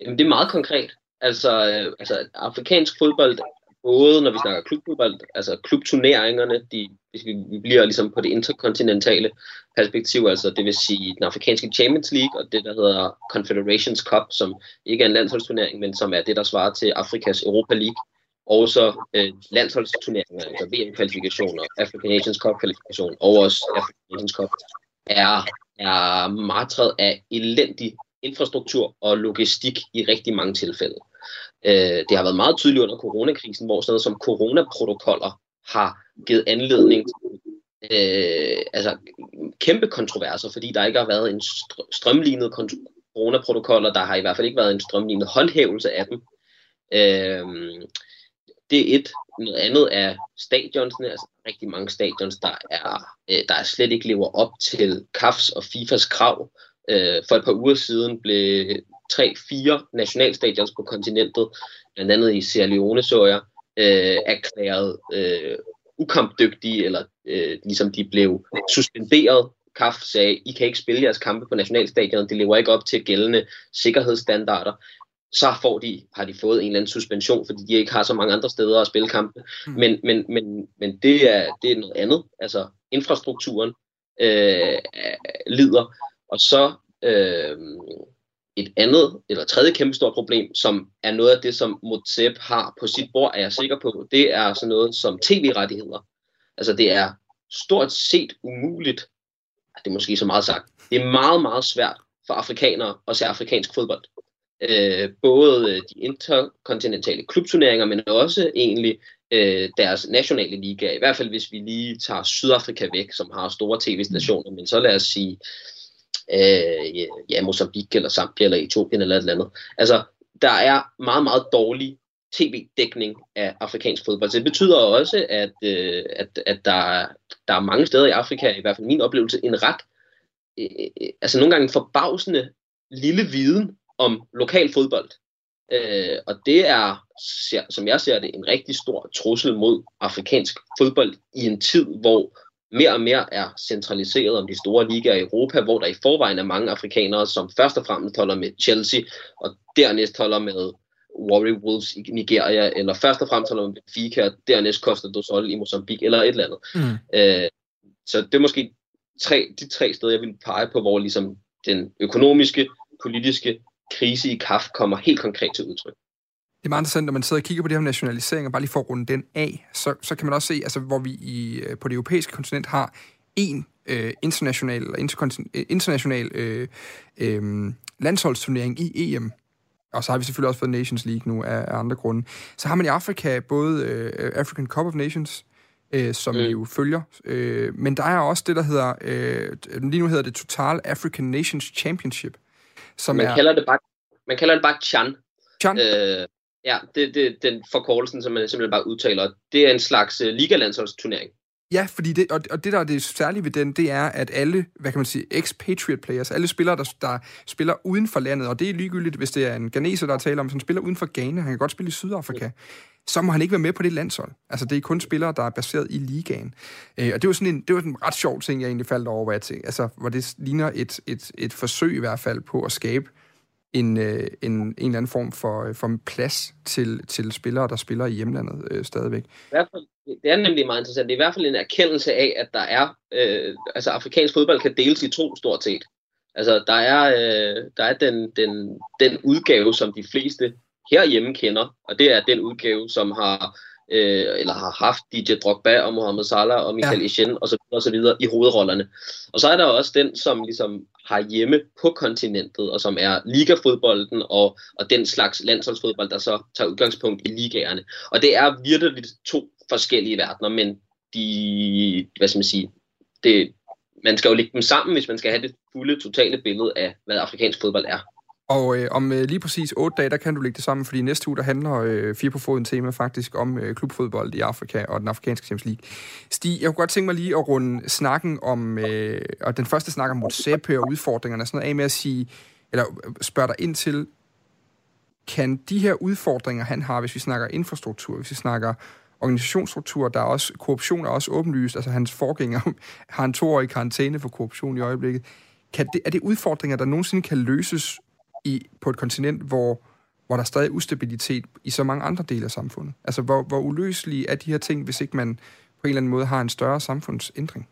Jamen, det er meget konkret. Altså, øh, altså afrikansk fodbold både når vi snakker klubfodbold, altså klubturneringerne, de, vi bliver ligesom på det interkontinentale perspektiv, altså det vil sige den afrikanske Champions League og det, der hedder Confederations Cup, som ikke er en landsholdsturnering, men som er det, der svarer til Afrikas Europa League, og så øh, landsholdsturneringer, altså VM-kvalifikationer, African Nations Cup-kvalifikation og også African Nations Cup, er, er martret af elendig infrastruktur og logistik i rigtig mange tilfælde. Øh, det har været meget tydeligt under coronakrisen, hvor sådan noget som coronaprotokoller har givet anledning til øh, altså, kæmpe kontroverser, fordi der ikke har været en strømlignet coronaprotokoller, der har i hvert fald ikke været en strømlignet håndhævelse af dem. Øh, det er et. Noget andet er stadionsene, altså rigtig mange stadions, der er, øh, der er slet ikke lever op til CAFs og FIFAs krav. Øh, for et par uger siden blev tre-fire nationalstadions på kontinentet, blandt andet i Sierra Leone så jeg, øh, erklæret øh, ukampdygtige, eller øh, ligesom de blev suspenderet. KAF sagde, I kan ikke spille jeres kampe på nationalstadion, det lever ikke op til gældende sikkerhedsstandarder. Så får de, har de fået en eller anden suspension, fordi de ikke har så mange andre steder at spille kampe. Mm. Men, men, men, men det, er, det er noget andet. Altså infrastrukturen øh, lider. Og så øh, et andet eller tredje kæmpe stort problem, som er noget af det, som Motsep har på sit bord, er jeg sikker på, det er sådan noget som tv-rettigheder. Altså det er stort set umuligt, det er måske så meget sagt, det er meget, meget svært for afrikanere at se afrikansk fodbold. Øh, både de interkontinentale klubturneringer, men også egentlig øh, deres nationale liga. I hvert fald hvis vi lige tager Sydafrika væk, som har store tv-stationer, men så lad os sige øh, ja, Mozambique eller Zambia eller Etiopien eller et eller andet. Altså, der er meget, meget dårlig tv-dækning af afrikansk fodbold. Så det betyder også, at, øh, at, at der, der er mange steder i Afrika, i hvert fald min oplevelse, en ret, øh, øh altså nogle gange forbavsende lille viden om lokal fodbold. Øh, og det er, som jeg ser det, en rigtig stor trussel mod afrikansk fodbold i en tid, hvor mere og mere er centraliseret om de store ligaer i Europa, hvor der i forvejen er mange afrikanere, som først og fremmest holder med Chelsea, og dernæst holder med Warrior Wolves i Nigeria, eller først og fremmest holder med Benfica, og dernæst Costa do Sol i Mozambique, eller et eller andet. Mm. Øh, så det er måske tre, de tre steder, jeg vil pege på, hvor ligesom den økonomiske, politiske krise i KAF kommer helt konkret til udtryk. Det er meget interessant, når man sidder og kigger på det her nationalisering, og bare lige får rundt den af, så, så kan man også se, altså, hvor vi i, øh, på det europæiske kontinent har en øh, international, øh, international øh, øh, landsholdsturnering i EM, og så har vi selvfølgelig også fået Nations League nu af, af andre grunde. Så har man i Afrika både øh, African Cup of Nations, øh, som mm. vi jo følger, øh, men der er også det, der hedder, øh, lige nu hedder det Total African Nations Championship, som man er... Kalder det bare, man kalder det bare Chan. Chan? Øh, ja, det, det, den forkortelsen, som man simpelthen bare udtaler. Det er en slags uh, ligalandsholdsturnering. Ja, fordi det, og, og det, der er det særlige ved den, det er, at alle, hvad kan man sige, expatriate players, alle spillere, der, der spiller uden for landet, og det er ligegyldigt, hvis det er en ganeser, der taler om, som spiller uden for Ghana, han kan godt spille i Sydafrika, så må han ikke være med på det landshold. Altså, det er kun spillere, der er baseret i ligaen. Øh, og det var sådan en, det var en ret sjov ting, jeg egentlig faldt over, hvad jeg tænkte. Altså, hvor det ligner et, et, et forsøg i hvert fald på at skabe en, øh, en, en eller anden form for, øh, for en plads til, til spillere, der spiller i hjemlandet øh, stadigvæk. I hvert fald, det er nemlig meget interessant. Det er i hvert fald en erkendelse af, at der er, øh, altså afrikansk fodbold kan deles i to stort set. Altså der er, øh, der er den, den, den udgave, som de fleste herhjemme kender, og det er den udgave, som har øh, eller har haft DJ Drogba og Mohamed Salah og Michael ja. Essien og så, og så videre i hovedrollerne. Og så er der også den, som ligesom har hjemme på kontinentet, og som er ligafodbolden og, og den slags landsholdsfodbold, der så tager udgangspunkt i ligaerne. Og det er virkelig to forskellige verdener, men de, hvad skal man sige, det, man skal jo lægge dem sammen, hvis man skal have det fulde, totale billede af, hvad afrikansk fodbold er. Og øh, om øh, lige præcis otte dage, der kan du lægge det sammen, fordi næste uge, der handler øh, Fire på Foden tema faktisk om øh, klubfodbold i Afrika og den afrikanske Champions League. Stig, jeg kunne godt tænke mig lige at runde snakken om, øh, og den første snak om Motsepe og udfordringerne og sådan noget af med at sige, eller øh, spørge dig ind til, kan de her udfordringer, han har, hvis vi snakker infrastruktur, hvis vi snakker organisationsstruktur, der er også, korruption er også åbenlyst, altså hans forgænger har en toårig karantæne for korruption i øjeblikket. Kan det, er det udfordringer, der nogensinde kan løses i, på et kontinent, hvor, hvor der er stadig ustabilitet i så mange andre dele af samfundet? Altså, hvor, hvor uløselige er de her ting, hvis ikke man på en eller anden måde har en større samfundsændring?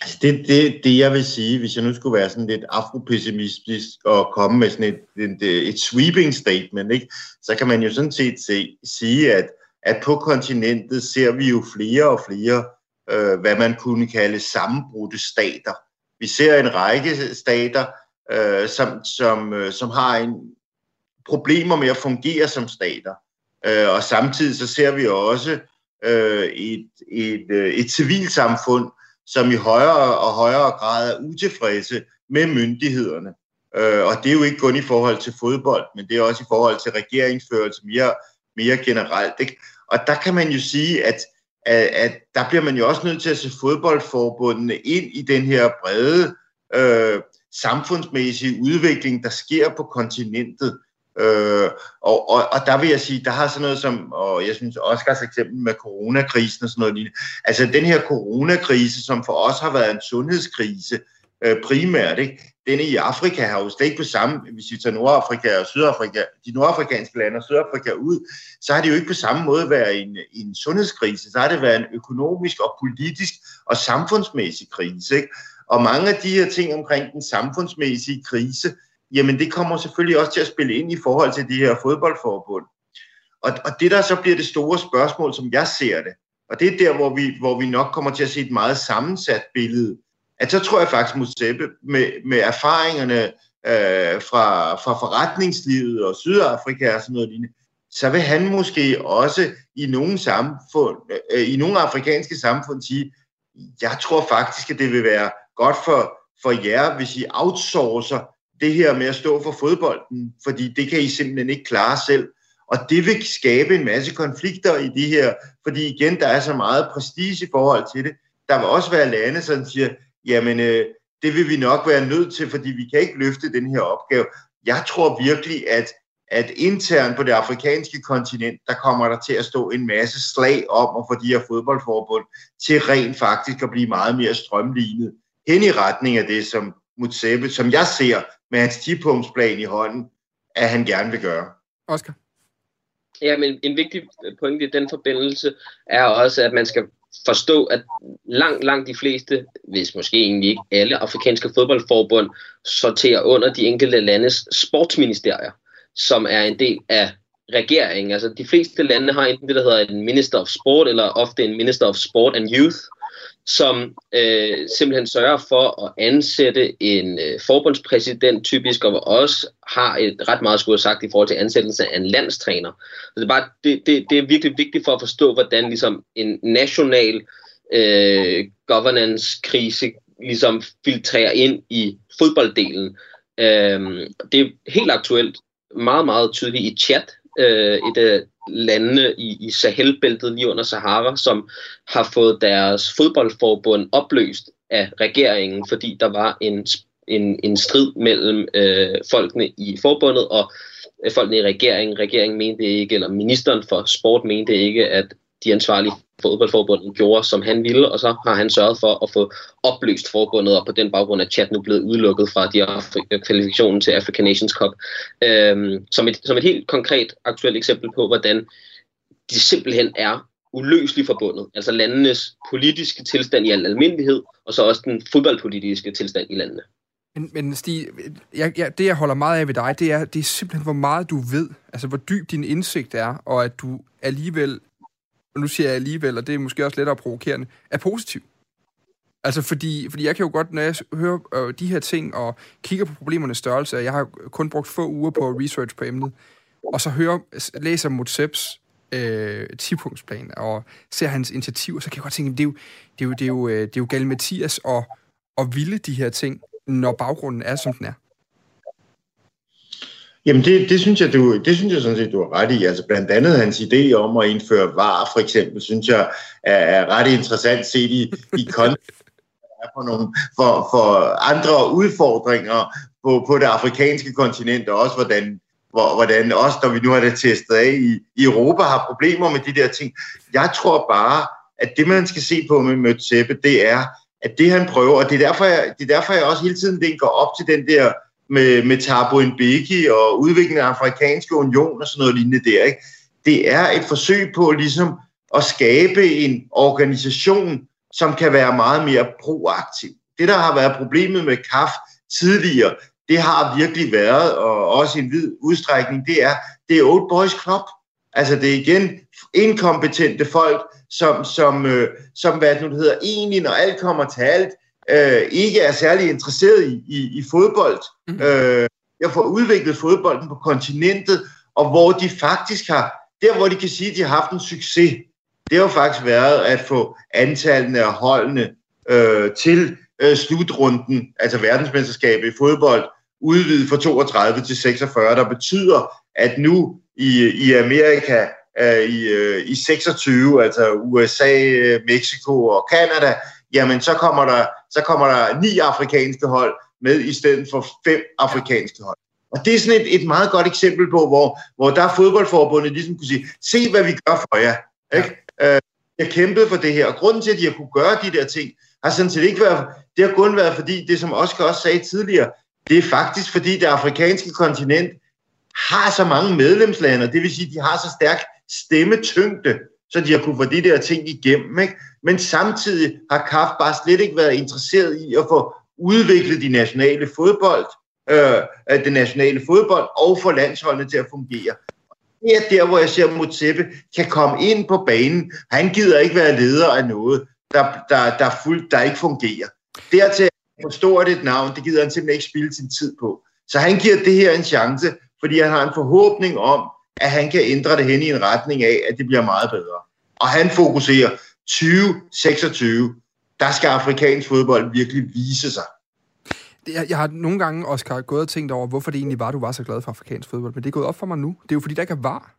Altså det, det, det jeg vil sige, hvis jeg nu skulle være sådan lidt afropessimistisk og komme med sådan et, et, et sweeping statement, ikke, så kan man jo sådan set se, sige, at, at på kontinentet ser vi jo flere og flere, øh, hvad man kunne kalde sammenbrudte stater. Vi ser en række stater, øh, som, som, øh, som har en problemer med at fungere som stater. Øh, og samtidig så ser vi også øh, et, et, øh, et civilsamfund, som i højere og højere grad er utilfredse med myndighederne. Øh, og det er jo ikke kun i forhold til fodbold, men det er også i forhold til regeringsførelse mere, mere generelt. Ikke? Og der kan man jo sige, at, at, at der bliver man jo også nødt til at se fodboldforbundene ind i den her brede øh, samfundsmæssige udvikling, der sker på kontinentet. Øh, og, og, og der vil jeg sige, der har sådan noget som, og jeg synes Oscars eksempel med coronakrisen og sådan noget lignende, altså den her coronakrise, som for os har været en sundhedskrise øh, primært, ikke? denne i Afrika har jo slet ikke på samme, hvis vi tager Nordafrika og Sydafrika, de nordafrikanske lande og Sydafrika ud, så har det jo ikke på samme måde været en, en sundhedskrise, så har det været en økonomisk og politisk og samfundsmæssig krise. Ikke? Og mange af de her ting omkring den samfundsmæssige krise, jamen det kommer selvfølgelig også til at spille ind i forhold til de her fodboldforbund. Og, og det der så bliver det store spørgsmål, som jeg ser det, og det er der, hvor vi, hvor vi nok kommer til at se et meget sammensat billede, at så tror jeg faktisk, Museppe, med, med erfaringerne øh, fra, fra forretningslivet og Sydafrika og sådan noget lignende, så vil han måske også i nogle, samfund, øh, i nogle afrikanske samfund sige, jeg tror faktisk, at det vil være godt for, for jer, hvis I outsourcer det her med at stå for fodbolden, fordi det kan I simpelthen ikke klare selv. Og det vil skabe en masse konflikter i det her, fordi igen, der er så meget prestige i forhold til det. Der vil også være lande, som siger, jamen øh, det vil vi nok være nødt til, fordi vi kan ikke løfte den her opgave. Jeg tror virkelig, at, at internt på det afrikanske kontinent, der kommer der til at stå en masse slag om at få de her fodboldforbund til rent faktisk at blive meget mere strømlignet hen i retning af det, som Mutsebe, som jeg ser med hans 10-punktsplan i hånden, at han gerne vil gøre. Oscar? Ja, men en vigtig point i den forbindelse er også, at man skal forstå, at langt, langt de fleste, hvis måske egentlig ikke alle afrikanske fodboldforbund, sorterer under de enkelte landes sportsministerier, som er en del af regeringen. Altså de fleste lande har enten det, der hedder en Minister of Sport, eller ofte en Minister of Sport and Youth, som øh, simpelthen sørger for at ansætte en øh, forbundspræsident typisk, og også har et ret meget skulle sagt i forhold til ansættelse af en landstræner. Så det er, bare, det, det, det er virkelig vigtigt for at forstå, hvordan ligesom en national øh, governance-krise ligesom filtrerer ind i fodbolddelen. Øh, det er helt aktuelt meget, meget tydeligt i chat, øh, et af landene i, i Sahelbæltet lige under Sahara, som har fået deres fodboldforbund opløst af regeringen, fordi der var en, en, en strid mellem øh, folkene i forbundet og øh, folkene i regeringen. Regeringen mente ikke, eller ministeren for sport mente ikke, at de ansvarlige fodboldforbundet gjorde, som han ville, og så har han sørget for at få opløst forbundet, og på den baggrund er chat nu blevet udelukket fra de øh, kvalifikationen til African Nations Cup. Øhm, som, et, som et helt konkret aktuelt eksempel på, hvordan de simpelthen er uløseligt forbundet. Altså landenes politiske tilstand i al almindelighed, og så også den fodboldpolitiske tilstand i landene. Men, men Stig, jeg, jeg, det jeg holder meget af ved dig, det er, det er simpelthen, hvor meget du ved. Altså, hvor dyb din indsigt er, og at du alligevel og nu siger jeg alligevel, og det er måske også lettere provokerende, er positiv. Altså, fordi, fordi jeg kan jo godt, når jeg hører øh, de her ting og kigger på problemernes størrelse, jeg har kun brugt få uger på research på emnet, og så hører, læser Motseps øh, 10-punktsplan og ser hans initiativer, så kan jeg godt tænke, det er jo, det er jo, det er jo, øh, det er jo Gal Mathias og, og ville de her ting, når baggrunden er, som den er. Jamen det, det, synes jeg, du, det synes jeg sådan set, du har ret i. Altså blandt andet hans idé om at indføre var, for eksempel, synes jeg er, er ret interessant set i, i kontekst for, nogle, for, for andre udfordringer på, på det afrikanske kontinent, og også hvordan, hvor, hvordan også, når vi nu har det testet af i, i Europa, har problemer med de der ting. Jeg tror bare, at det man skal se på med Mødt det er, at det han prøver, og det er derfor, jeg, det er derfor, jeg også hele tiden linker op til den der med, med Thabo Mbeki og udviklingen af Afrikanske Union og sådan noget lignende der. Ikke? Det er et forsøg på ligesom at skabe en organisation, som kan være meget mere proaktiv. Det, der har været problemet med KAF tidligere, det har virkelig været, og også i en vid udstrækning, det er, det er Old Boys Club. Altså det er igen inkompetente folk, som, som, øh, som hvad det nu hedder, egentlig når alt kommer til alt, øh, ikke er særlig interesseret i, i, i fodbold. Mm. Øh, jeg får udviklet fodbolden på kontinentet, og hvor de faktisk har, der hvor de kan sige, at de har haft en succes, det har jo faktisk været at få antallene af holdene øh, til øh, slutrunden, altså verdensmesterskabet i fodbold, udvidet fra 32 til 46, der betyder, at nu i, i Amerika, øh, i, øh, i 26, altså USA, øh, Mexico og Kanada, jamen så kommer der, så kommer der ni afrikanske hold med i stedet for fem afrikanske hold. Og det er sådan et, et meget godt eksempel på, hvor, hvor der er fodboldforbundet ligesom kunne sige, se hvad vi gør for jer. Ikke? Øh, jeg kæmpede for det her, og grunden til, at de har kunne gøre de der ting, har sådan set ikke været, det har kun været fordi, det som Oscar også sagde tidligere, det er faktisk fordi det afrikanske kontinent har så mange medlemslande, det vil sige, de har så stærk stemmetyngde, så de har kunne få de der ting igennem. Ikke? Men samtidig har KAF bare slet ikke været interesseret i at få udviklet de nationale fodbold, øh, øh det nationale fodbold og få landsholdene til at fungere. Det er der, hvor jeg ser, at Motseppe kan komme ind på banen. Han gider ikke være leder af noget, der, der, der, fuld, der ikke fungerer. Dertil forstår det et navn, det gider han simpelthen ikke spille sin tid på. Så han giver det her en chance, fordi han har en forhåbning om, at han kan ændre det hen i en retning af, at det bliver meget bedre. Og han fokuserer 2026, der skal afrikansk fodbold virkelig vise sig. Jeg, jeg har nogle gange, Oscar, gået og tænkt over, hvorfor det egentlig var, du var så glad for afrikansk fodbold. Men det er gået op for mig nu. Det er jo fordi, der ikke er var.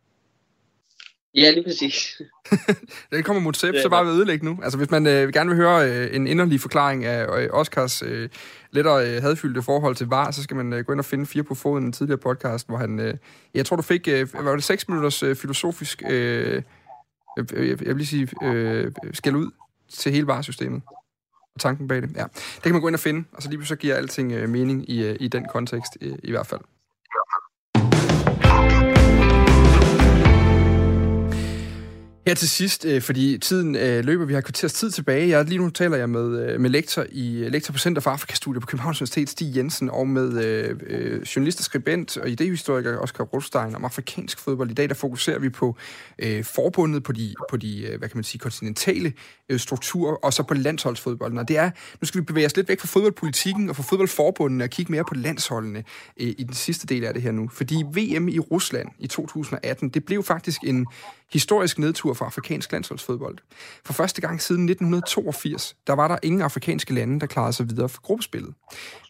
Ja, lige præcis. det kommer mod Sepp, så bare ved ødelægge nu. Altså, hvis man øh, gerne vil høre øh, en inderlig forklaring af øh, Oscars øh, lettere øh, hadfyldte forhold til VAR, så skal man øh, gå ind og finde fire på foden en tidligere podcast, hvor han... Øh, jeg tror, du fik... Øh, var det seks minutters øh, filosofisk... Øh, jeg, jeg vil lige sige... Øh, skal ud til hele varesystemet. og tanken bag det. Ja. Det kan man gå ind og finde, og så lige så giver alting øh, mening i, øh, i den kontekst øh, i hvert fald. Her til sidst, øh, fordi tiden øh, løber, vi har kvarters tid tilbage. Jeg, lige nu taler jeg med, øh, med lektor i lektor på Center for Afrikastudier på Københavns Universitet, Stig Jensen, og med øh, journalist og skribent og idehistoriker Oscar Rothstein om afrikansk fodbold. I dag der fokuserer vi på øh, forbundet, på de, på de hvad kan man sige, kontinentale øh, strukturer, og så på landsholdsfodbolden. Og det er, nu skal vi bevæge os lidt væk fra fodboldpolitikken og fra fodboldforbundene og kigge mere på landsholdene øh, i den sidste del af det her nu. Fordi VM i Rusland i 2018, det blev faktisk en historisk nedtur for afrikansk landsholdsfodbold. For første gang siden 1982, der var der ingen afrikanske lande, der klarede sig videre for gruppespillet.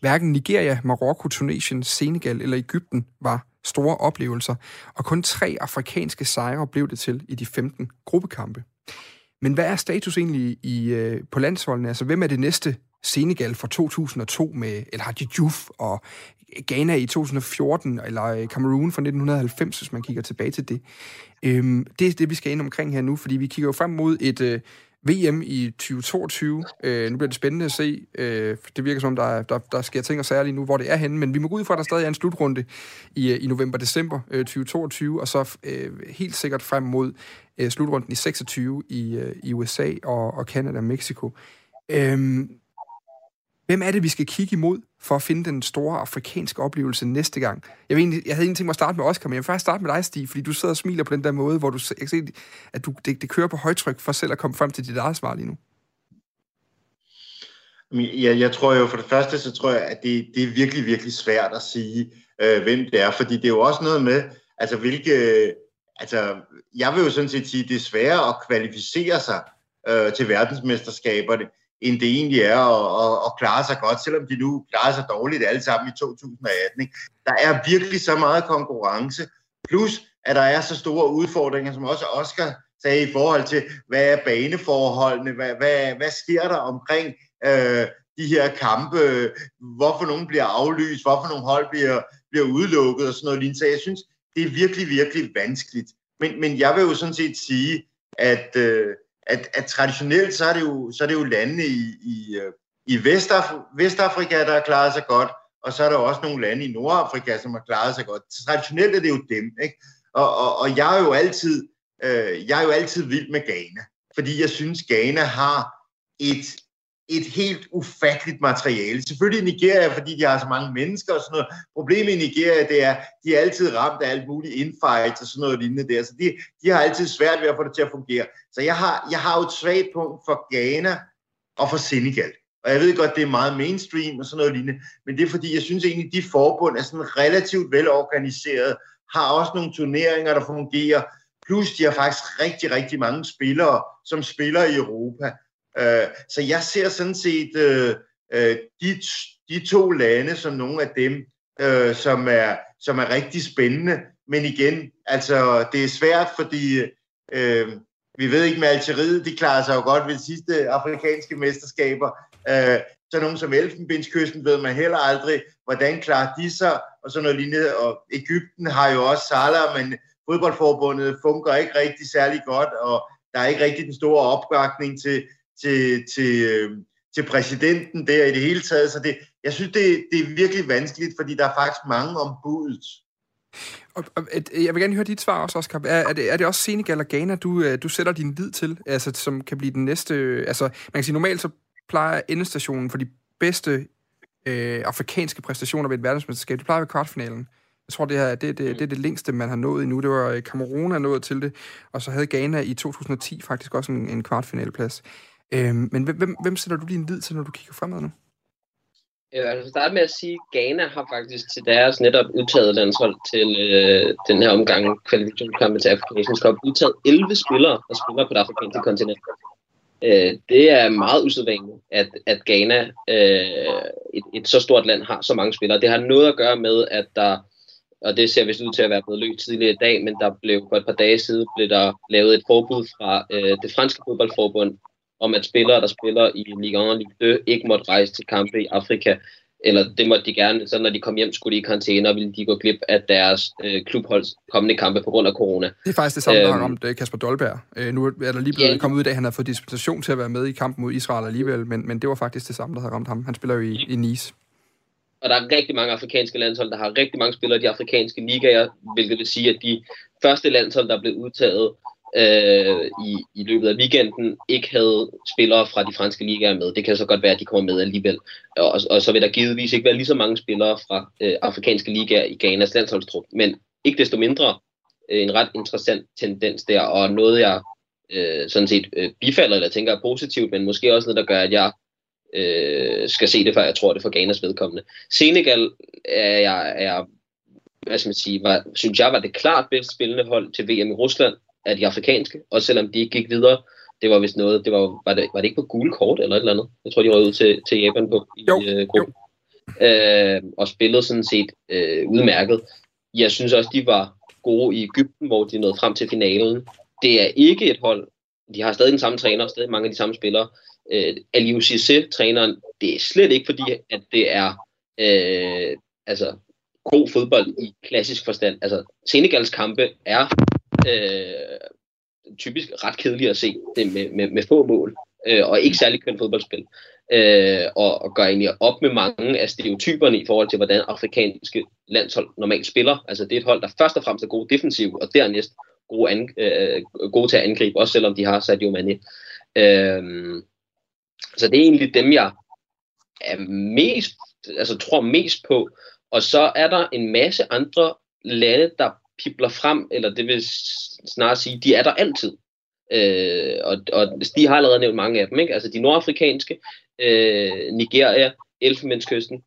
Hverken Nigeria, Marokko, Tunesien, Senegal eller Ægypten var store oplevelser, og kun tre afrikanske sejre blev det til i de 15 gruppekampe. Men hvad er status egentlig i, øh, på landsholdene? Altså, hvem er det næste Senegal fra 2002 med El Hadji Diouf og Ghana i 2014, eller øh, Cameroon fra 1990, hvis man kigger tilbage til det. Øhm, det er det, vi skal ind omkring her nu, fordi vi kigger jo frem mod et øh, VM i 2022. Øh, nu bliver det spændende at se. Øh, det virker som, der, der, der sker ting og særligt nu, hvor det er henne, men vi må gå ud fra, at der stadig er en slutrunde i, øh, i november-december øh, 2022, og så øh, helt sikkert frem mod øh, slutrunden i 26 i, øh, i USA og, og Canada og Mexico. Øh, Hvem er det, vi skal kigge imod for at finde den store afrikanske oplevelse næste gang? Jeg, ved egentlig, jeg havde egentlig tænkt mig at starte med Oscar, men jeg vil faktisk starte med dig, Stig, fordi du sidder og smiler på den der måde, hvor du jeg kan se, at du, det, det kører på højtryk for selv at komme frem til dit eget svar lige nu. Ja, jeg tror jo for det første, så tror jeg, at det, det er virkelig, virkelig svært at sige, øh, hvem det er, fordi det er jo også noget med, altså hvilke, altså jeg vil jo sådan set sige, det er sværere at kvalificere sig øh, til verdensmesterskaberne, end det egentlig er at, at, at klare sig godt, selvom de nu klarer sig dårligt alle sammen i 2018. Ikke? Der er virkelig så meget konkurrence, plus at der er så store udfordringer, som også Oscar sagde i forhold til, hvad er baneforholdene, hvad, hvad, hvad sker der omkring øh, de her kampe, hvorfor nogen bliver aflyst, hvorfor nogle hold bliver, bliver udelukket og sådan noget lignende. Så jeg synes, det er virkelig, virkelig vanskeligt. Men, men jeg vil jo sådan set sige, at øh, at, at traditionelt så er det jo, så er det jo lande i, i, øh, i Vestaf- Vestafrika, der har klaret sig godt, og så er der også nogle lande i Nordafrika, som har klaret sig godt. Traditionelt er det jo dem, ikke? Og, og, og jeg er jo altid, øh, jeg er jo altid vild med Ghana, fordi jeg synes, Ghana har et et helt ufatteligt materiale. Selvfølgelig i Nigeria, fordi de har så mange mennesker og sådan noget. Problemet i Nigeria, det er, de er altid ramt af alt muligt infights og sådan noget lignende der. Så de, de har altid svært ved at få det til at fungere. Så jeg har, jeg har jo et svagt punkt for Ghana og for Senegal. Og jeg ved godt, det er meget mainstream og sådan noget lignende, men det er fordi, jeg synes egentlig, de forbund er sådan relativt velorganiseret, har også nogle turneringer, der fungerer, plus de har faktisk rigtig, rigtig mange spillere, som spiller i Europa. Øh, så jeg ser sådan set øh, øh, de, de to lande som nogle af dem, øh, som, er, som er rigtig spændende. Men igen, altså det er svært, fordi øh, vi ved ikke med Algeriet, de klarer sig jo godt ved de sidste afrikanske mesterskaber. Øh, så nogen som Elfenbenskysten ved man heller aldrig, hvordan klarer de sig, og sådan noget lignende. Og Ægypten har jo også Salah, men fodboldforbundet fungerer ikke rigtig særlig godt, og der er ikke rigtig den store opbakning til, til, til, øh, til præsidenten der i det hele taget. Så det, jeg synes, det, det er virkelig vanskeligt, fordi der er faktisk mange om budet. Og, og, jeg vil gerne høre dit svar også, Oscar. Er, er, det, er det også Senegal og Ghana, du, øh, du sætter din lid til, altså, som kan blive den næste... Øh, altså, man kan sige, normalt så plejer endestationen for de bedste øh, afrikanske præstationer ved et verdensmesterskab, det plejer ved kvartfinalen. Jeg tror, det, her, det, det, det er det længste, man har nået endnu. Det var Kamerun, Cameroon, der nået til det, og så havde Ghana i 2010 faktisk også en, en kvartfinaleplads. Øhm, men hvem, hvem sætter du din lid til, når du kigger fremad nu? Jeg vil altså, starte med at sige, at Ghana har faktisk til deres netop udtaget landshold til øh, den her omgang kvalifikationskampe til Afrikansk Cup udtaget 11 spillere, der spiller på det afrikanske kontinent. Øh, det er meget usædvanligt, at, at Ghana, øh, et, et så stort land, har så mange spillere. Det har noget at gøre med, at der og det ser vist ud til at være blevet løst tidligere i dag, men der blev for et par dage siden blev der lavet et forbud fra øh, det franske fodboldforbund om, at spillere, der spiller i Ligue 1 Ligue 2, ikke måtte rejse til kampe i Afrika eller det måtte de gerne, så når de kom hjem, skulle de i karantæne, og ville de gå glip af deres øh, klubholds kommende kampe på grund af corona. Det er faktisk det samme, der har øhm, ramt øh, Kasper Dolberg. Øh, nu er der lige blevet ja, kommet ud af, at han har fået dispensation til at være med i kampen mod Israel alligevel, men, men det var faktisk det samme, der har ramt ham. Han spiller jo i, i Nice. Og der er rigtig mange afrikanske landshold, der har rigtig mange spillere i de afrikanske ligaer, hvilket vil sige, at de første landshold, der er blevet udtaget øh, i, i løbet af weekenden ikke havde spillere fra de franske ligaer med. Det kan så godt være, at de kommer med alligevel. Og, og så vil der givetvis ikke være lige så mange spillere fra øh, afrikanske ligaer i Ghanas landsholdstrup. Men ikke desto mindre øh, en ret interessant tendens der, og noget jeg øh, sådan set øh, bifalder, eller tænker er positivt, men måske også noget, der gør, at jeg øh, skal se det, før jeg tror det for Ghanas vedkommende. Senegal er, jeg, er hvad skal man sige, var, synes jeg var det klart bedst spillende hold til VM i Rusland af de afrikanske, også selvom de ikke gik videre. Det var vist noget, det var, var, det, var det ikke på gule kort eller et eller andet? Jeg tror, de røg ud til, til Japan på i jo, øh, gruppen. Øh, og spillede sådan set øh, udmærket. Jeg synes også, de var gode i Ægypten, hvor de nåede frem til finalen. Det er ikke et hold, de har stadig den samme træner, stadig mange af de samme spillere. Øh, Cissé, træneren, det er slet ikke fordi, at det er øh, altså, god fodbold i klassisk forstand. Altså, Senegals kampe er øh, typisk ret kedelige at se det med, med, med få mål, øh, og ikke særlig kønt fodboldspil. Øh, og, og gør egentlig op med mange af stereotyperne i forhold til, hvordan afrikanske landshold normalt spiller. Altså det er et hold, der først og fremmest er gode defensiv, og dernæst gode, an, øh, gode til at angribe, også selvom de har Sadio Mane. Øh, så det er egentlig dem, jeg er mest, altså tror mest på. Og så er der en masse andre lande, der pipler frem, eller det vil snarere sige, de er der altid. Øh, og, og Stig har allerede nævnt mange af dem, ikke? altså de nordafrikanske, øh, Nigeria, Elfenbenskysten,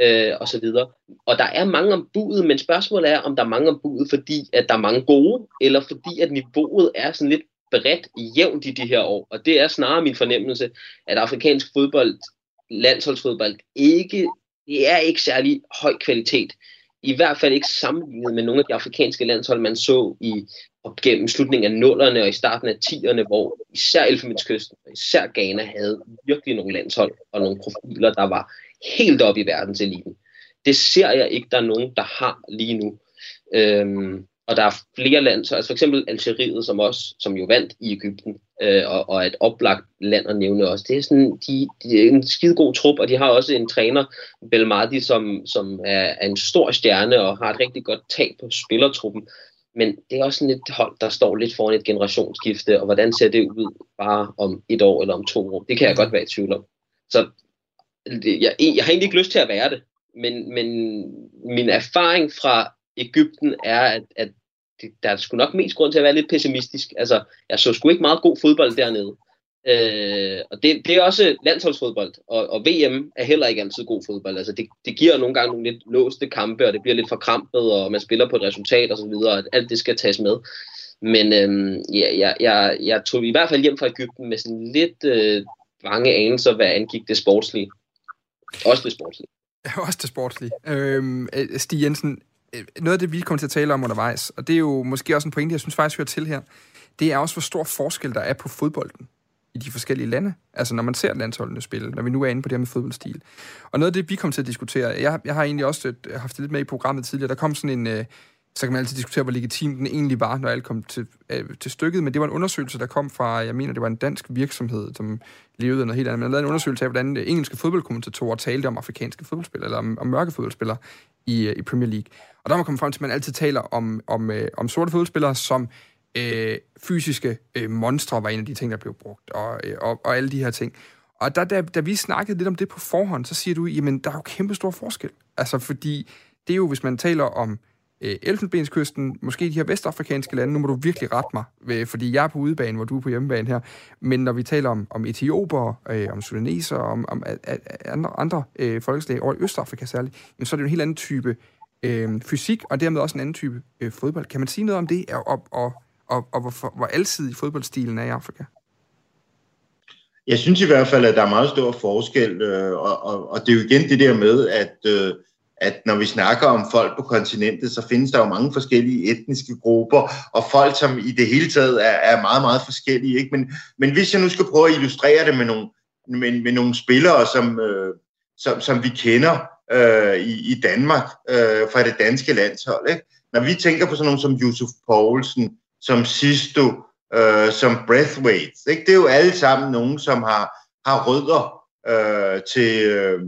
øh, og så videre. Og der er mange om budet, men spørgsmålet er, om der er mange om budet, fordi at der er mange gode, eller fordi at niveauet er sådan lidt bredt jævnt i de her år. Og det er snarere min fornemmelse, at afrikansk fodbold, landsholdsfodbold, ikke, det er ikke særlig høj kvalitet i hvert fald ikke sammenlignet med nogle af de afrikanske landshold, man så i op gennem slutningen af nullerne og i starten af tierne, hvor især Elfenbenskysten og især Ghana havde virkelig nogle landshold og nogle profiler, der var helt oppe i verdenseliten. Det ser jeg ikke, der er nogen, der har lige nu. Øhm, og der er flere lande, altså for eksempel Algeriet, som også, som jo vandt i Ægypten, øh, og, og et oplagt land at nævne også. Det er sådan, de, de er en skide god trup, og de har også en træner, Belmadi, som, som er, er en stor stjerne og har et rigtig godt tag på spillertruppen. Men det er også sådan et hold, der står lidt foran et generationsskifte, og hvordan ser det ud bare om et år eller om to år? Det kan jeg godt være i tvivl om. Så jeg, jeg har egentlig ikke lyst til at være det, men, men min erfaring fra Ægypten er, at, at det, der er sgu nok mest grund til at være lidt pessimistisk. Altså, jeg så sgu ikke meget god fodbold dernede. Øh, og det, det er også landsholdsfodbold, og, og VM er heller ikke altid god fodbold. Altså, det, det giver nogle gange nogle lidt låste kampe, og det bliver lidt forkrampet, og man spiller på et resultat og så videre, og alt det skal tages med. Men øh, ja, jeg, jeg, jeg tog i hvert fald hjem fra Ægypten med sådan lidt øh, mange anelser, hvad angik det sportslige. Også det sportslige. Ja, også det sportslige. Øhm, Stig Jensen, Øh, noget af det, vi kommer til at tale om undervejs, og det er jo måske også en pointe, jeg synes faktisk hører til her, det er også, hvor stor forskel der er på fodbolden i de forskellige lande. Altså når man ser landsholdene spille, når vi nu er inde på det her med fodboldstil. Og noget af det, vi kom til at diskutere, jeg, jeg har egentlig også haft det lidt med i programmet tidligere, der kom sådan en, øh, så kan man altid diskutere, hvor legitim den egentlig var, når alt kom til, øh, til stykket, men det var en undersøgelse, der kom fra, jeg mener, det var en dansk virksomhed, som levede af noget helt andet. Man lavede en undersøgelse af, hvordan engelske fodboldkommentatorer talte om afrikanske fodboldspillere, eller om, om mørke fodboldspillere i, øh, i Premier League. Og der må man komme frem til, at man altid taler om, om, øh, om sorte fodboldspillere som øh, fysiske øh, monstre, var en af de ting, der blev brugt, og, øh, og, og alle de her ting. Og da, da, da vi snakkede lidt om det på forhånd, så siger du, jamen, der er jo kæmpe stor forskel. Altså, fordi det er jo, hvis man taler om øh, Elfenbenskysten, måske de her vestafrikanske lande, nu må du virkelig rette mig, øh, fordi jeg er på udebane, hvor du er på hjemmebane her, men når vi taler om, om etioper, øh, om sudaneser, om, om a, a, andre, andre øh, folkeslag, over i Østafrika særligt, jamen, så er det jo en helt anden type øh, fysik, og dermed også en anden type øh, fodbold. Kan man sige noget om det, og, og, og, og, og hvor, hvor alsidig fodboldstilen er i Afrika? Jeg synes i hvert fald, at der er meget stor forskel, øh, og, og, og det er jo igen det der med, at øh, at når vi snakker om folk på kontinentet, så findes der jo mange forskellige etniske grupper, og folk, som i det hele taget er, er meget, meget forskellige. Ikke? Men, men hvis jeg nu skal prøve at illustrere det med nogle, med, med nogle spillere, som, øh, som, som vi kender øh, i, i Danmark øh, fra det danske landshold. Ikke? Når vi tænker på sådan nogle som Yusuf Poulsen, som Sisto, øh, som Breathwaite, ikke? det er jo alle sammen nogen, som har, har rødder øh, til, øh,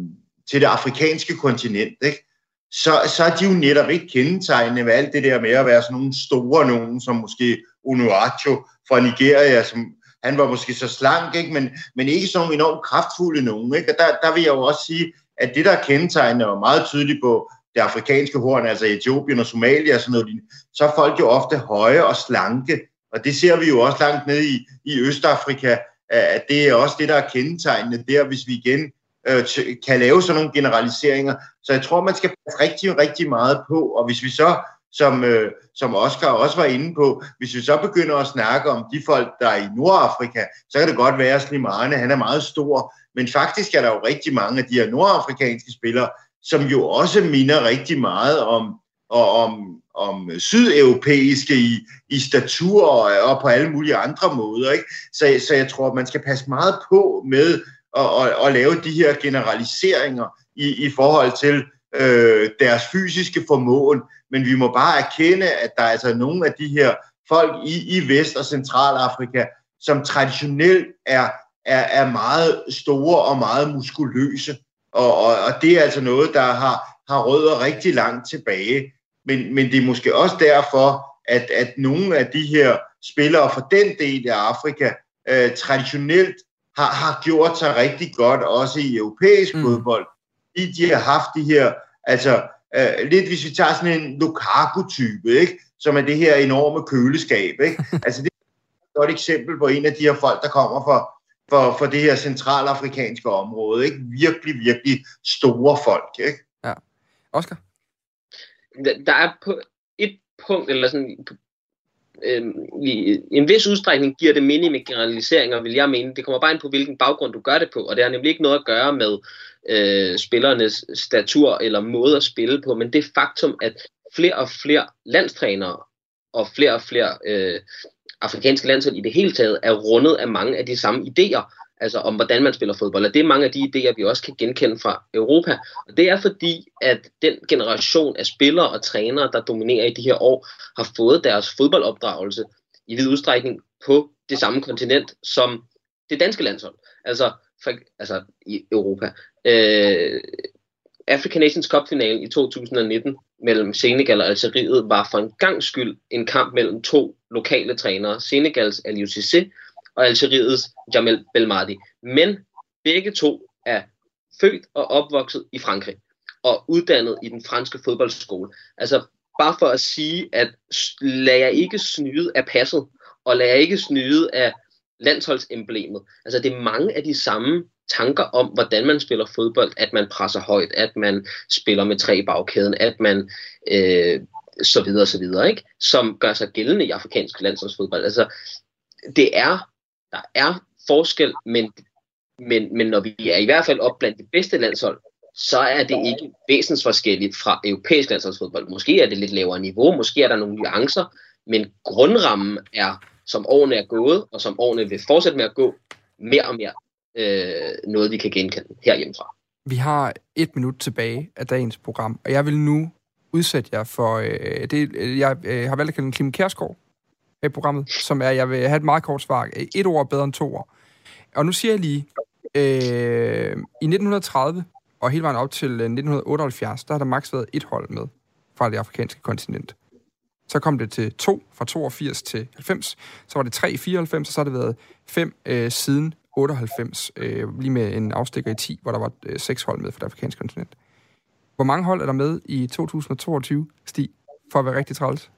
til det afrikanske kontinent. Ikke? Så, så er de jo netop ikke kendetegnende med alt det der med at være sådan nogle store nogen, som måske Onuacho fra Nigeria, som han var måske så slank, ikke? Men, men ikke sådan nogle enormt kraftfulde nogen. Ikke? Og der, der vil jeg jo også sige, at det, der er kendetegnende og meget tydeligt på det afrikanske horn, altså Etiopien og Somalia og sådan noget, så er folk jo ofte høje og slanke. Og det ser vi jo også langt ned i, i Østafrika, at det er også det, der er kendetegnende der, hvis vi igen øh, kan lave sådan nogle generaliseringer. Så jeg tror, man skal passe rigtig, rigtig meget på, og hvis vi så som, øh, som Oscar også var inde på, hvis vi så begynder at snakke om de folk, der er i Nordafrika, så kan det godt være, at Slimane, han er meget stor, men faktisk er der jo rigtig mange af de her nordafrikanske spillere, som jo også minder rigtig meget om, og om, om sydeuropæiske i, i statur og, og på alle mulige andre måder. Ikke? Så, så jeg tror, at man skal passe meget på med at, at, at lave de her generaliseringer i, i forhold til øh, deres fysiske formåen, men vi må bare erkende, at der er altså nogle af de her folk i, i Vest- og Centralafrika, som traditionelt er, er, er meget store og meget muskuløse. Og, og, og det er altså noget, der har, har rødder rigtig langt tilbage. Men, men det er måske også derfor, at, at nogle af de her spillere fra den del af Afrika øh, traditionelt har, har gjort sig rigtig godt, også i europæisk mm. fodbold. De, de har haft de her, altså øh, lidt hvis vi tager sådan en Lukaku-type, ikke? som er det her enorme køleskab. Ikke? altså det er et godt eksempel på en af de her folk, der kommer fra, for, for det her centralafrikanske område. Ikke? Virkelig, virkelig store folk. Ikke? Ja. Oscar? Der er på et punkt, eller sådan øh, i en vis udstrækning giver det mening med generaliseringer, vil jeg mene. Det kommer bare ind på, hvilken baggrund du gør det på, og det har nemlig ikke noget at gøre med øh, spillernes statur eller måde at spille på, men det faktum, at flere og flere landstrænere og flere og flere øh, afrikanske landshold i det hele taget er rundet af mange af de samme idéer, altså om hvordan man spiller fodbold. Og det er mange af de idéer, vi også kan genkende fra Europa. Og det er fordi, at den generation af spillere og trænere, der dominerer i de her år, har fået deres fodboldopdragelse i vid udstrækning på det samme kontinent som det danske landshold. Altså, for, altså i Europa. Øh, African Nations Cup-finalen i 2019 mellem Senegal og Algeriet var for en gang skyld en kamp mellem to lokale trænere, Senegals Aliou Cissé og Algeriets Jamel Belmadi. Men begge to er født og opvokset i Frankrig og uddannet i den franske fodboldskole. Altså bare for at sige, at lad jeg ikke snyde af passet, og lad jeg ikke snyde af landsholdsemblemet. Altså det er mange af de samme tanker om, hvordan man spiller fodbold, at man presser højt, at man spiller med tre i bagkæden, at man øh, så videre, så videre, ikke? som gør sig gældende i afrikansk landsholdsfodbold. Altså, det er, der er forskel, men, men, men når vi er i hvert fald op blandt de bedste landshold, så er det ikke væsensforskelligt fra europæisk landsholdsfodbold. Måske er det lidt lavere niveau, måske er der nogle nuancer, men grundrammen er, som årene er gået, og som årene vil fortsætte med at gå, mere og mere øh, noget, vi kan genkende herhjemmefra. Vi har et minut tilbage af dagens program, og jeg vil nu udsætte jer for... Øh, det, jeg øh, har valgt at kalde Kim Kærsgaard i programmet, som er, jeg vil have et meget kort svar. Øh, et ord bedre end to ord. Og nu siger jeg lige, øh, i 1930 og hele vejen op til øh, 1978, der har der maks været et hold med fra det afrikanske kontinent. Så kom det til to, fra 82 til 90. Så var det tre i 94, og så har det været fem øh, siden 98, øh, lige med en afstikker i 10, hvor der var øh, seks hold med fra det afrikanske kontinent. Hvor mange hold er der med i 2022, Stig, for at være rigtig træls?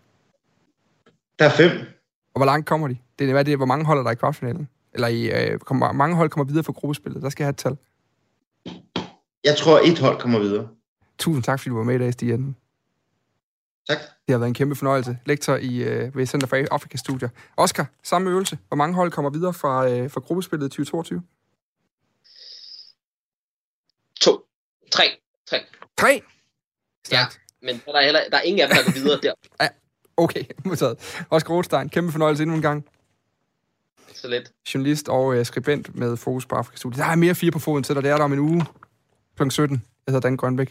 Der er fem. Og hvor langt kommer de? Det er, hvad det er, hvor mange hold er der i kvartfinalen? Eller i, øh, kommer, mange hold kommer videre fra gruppespillet? Der skal jeg have et tal. Jeg tror, et hold kommer videre. Tusind tak, fordi du var med i dag, Stig Jensen. Tak. Det har været en kæmpe fornøjelse. Lektor i, øh, ved Center for Afrika Studier. Oscar, samme øvelse. Hvor mange hold kommer videre fra, øh, fra gruppespillet 2022? To. Tre. Tre. Tre? Stærkt. Men der er, heller, der er ingen af dem, der går videre der. Okay, modtaget. Oscar Rothstein, kæmpe fornøjelse endnu en gang. Så lidt. Journalist og øh, skribent med fokus på Afrika-studiet. Der er mere fire på foden til dig, det er der om en uge kl. 17. Jeg hedder Dan Grønbæk.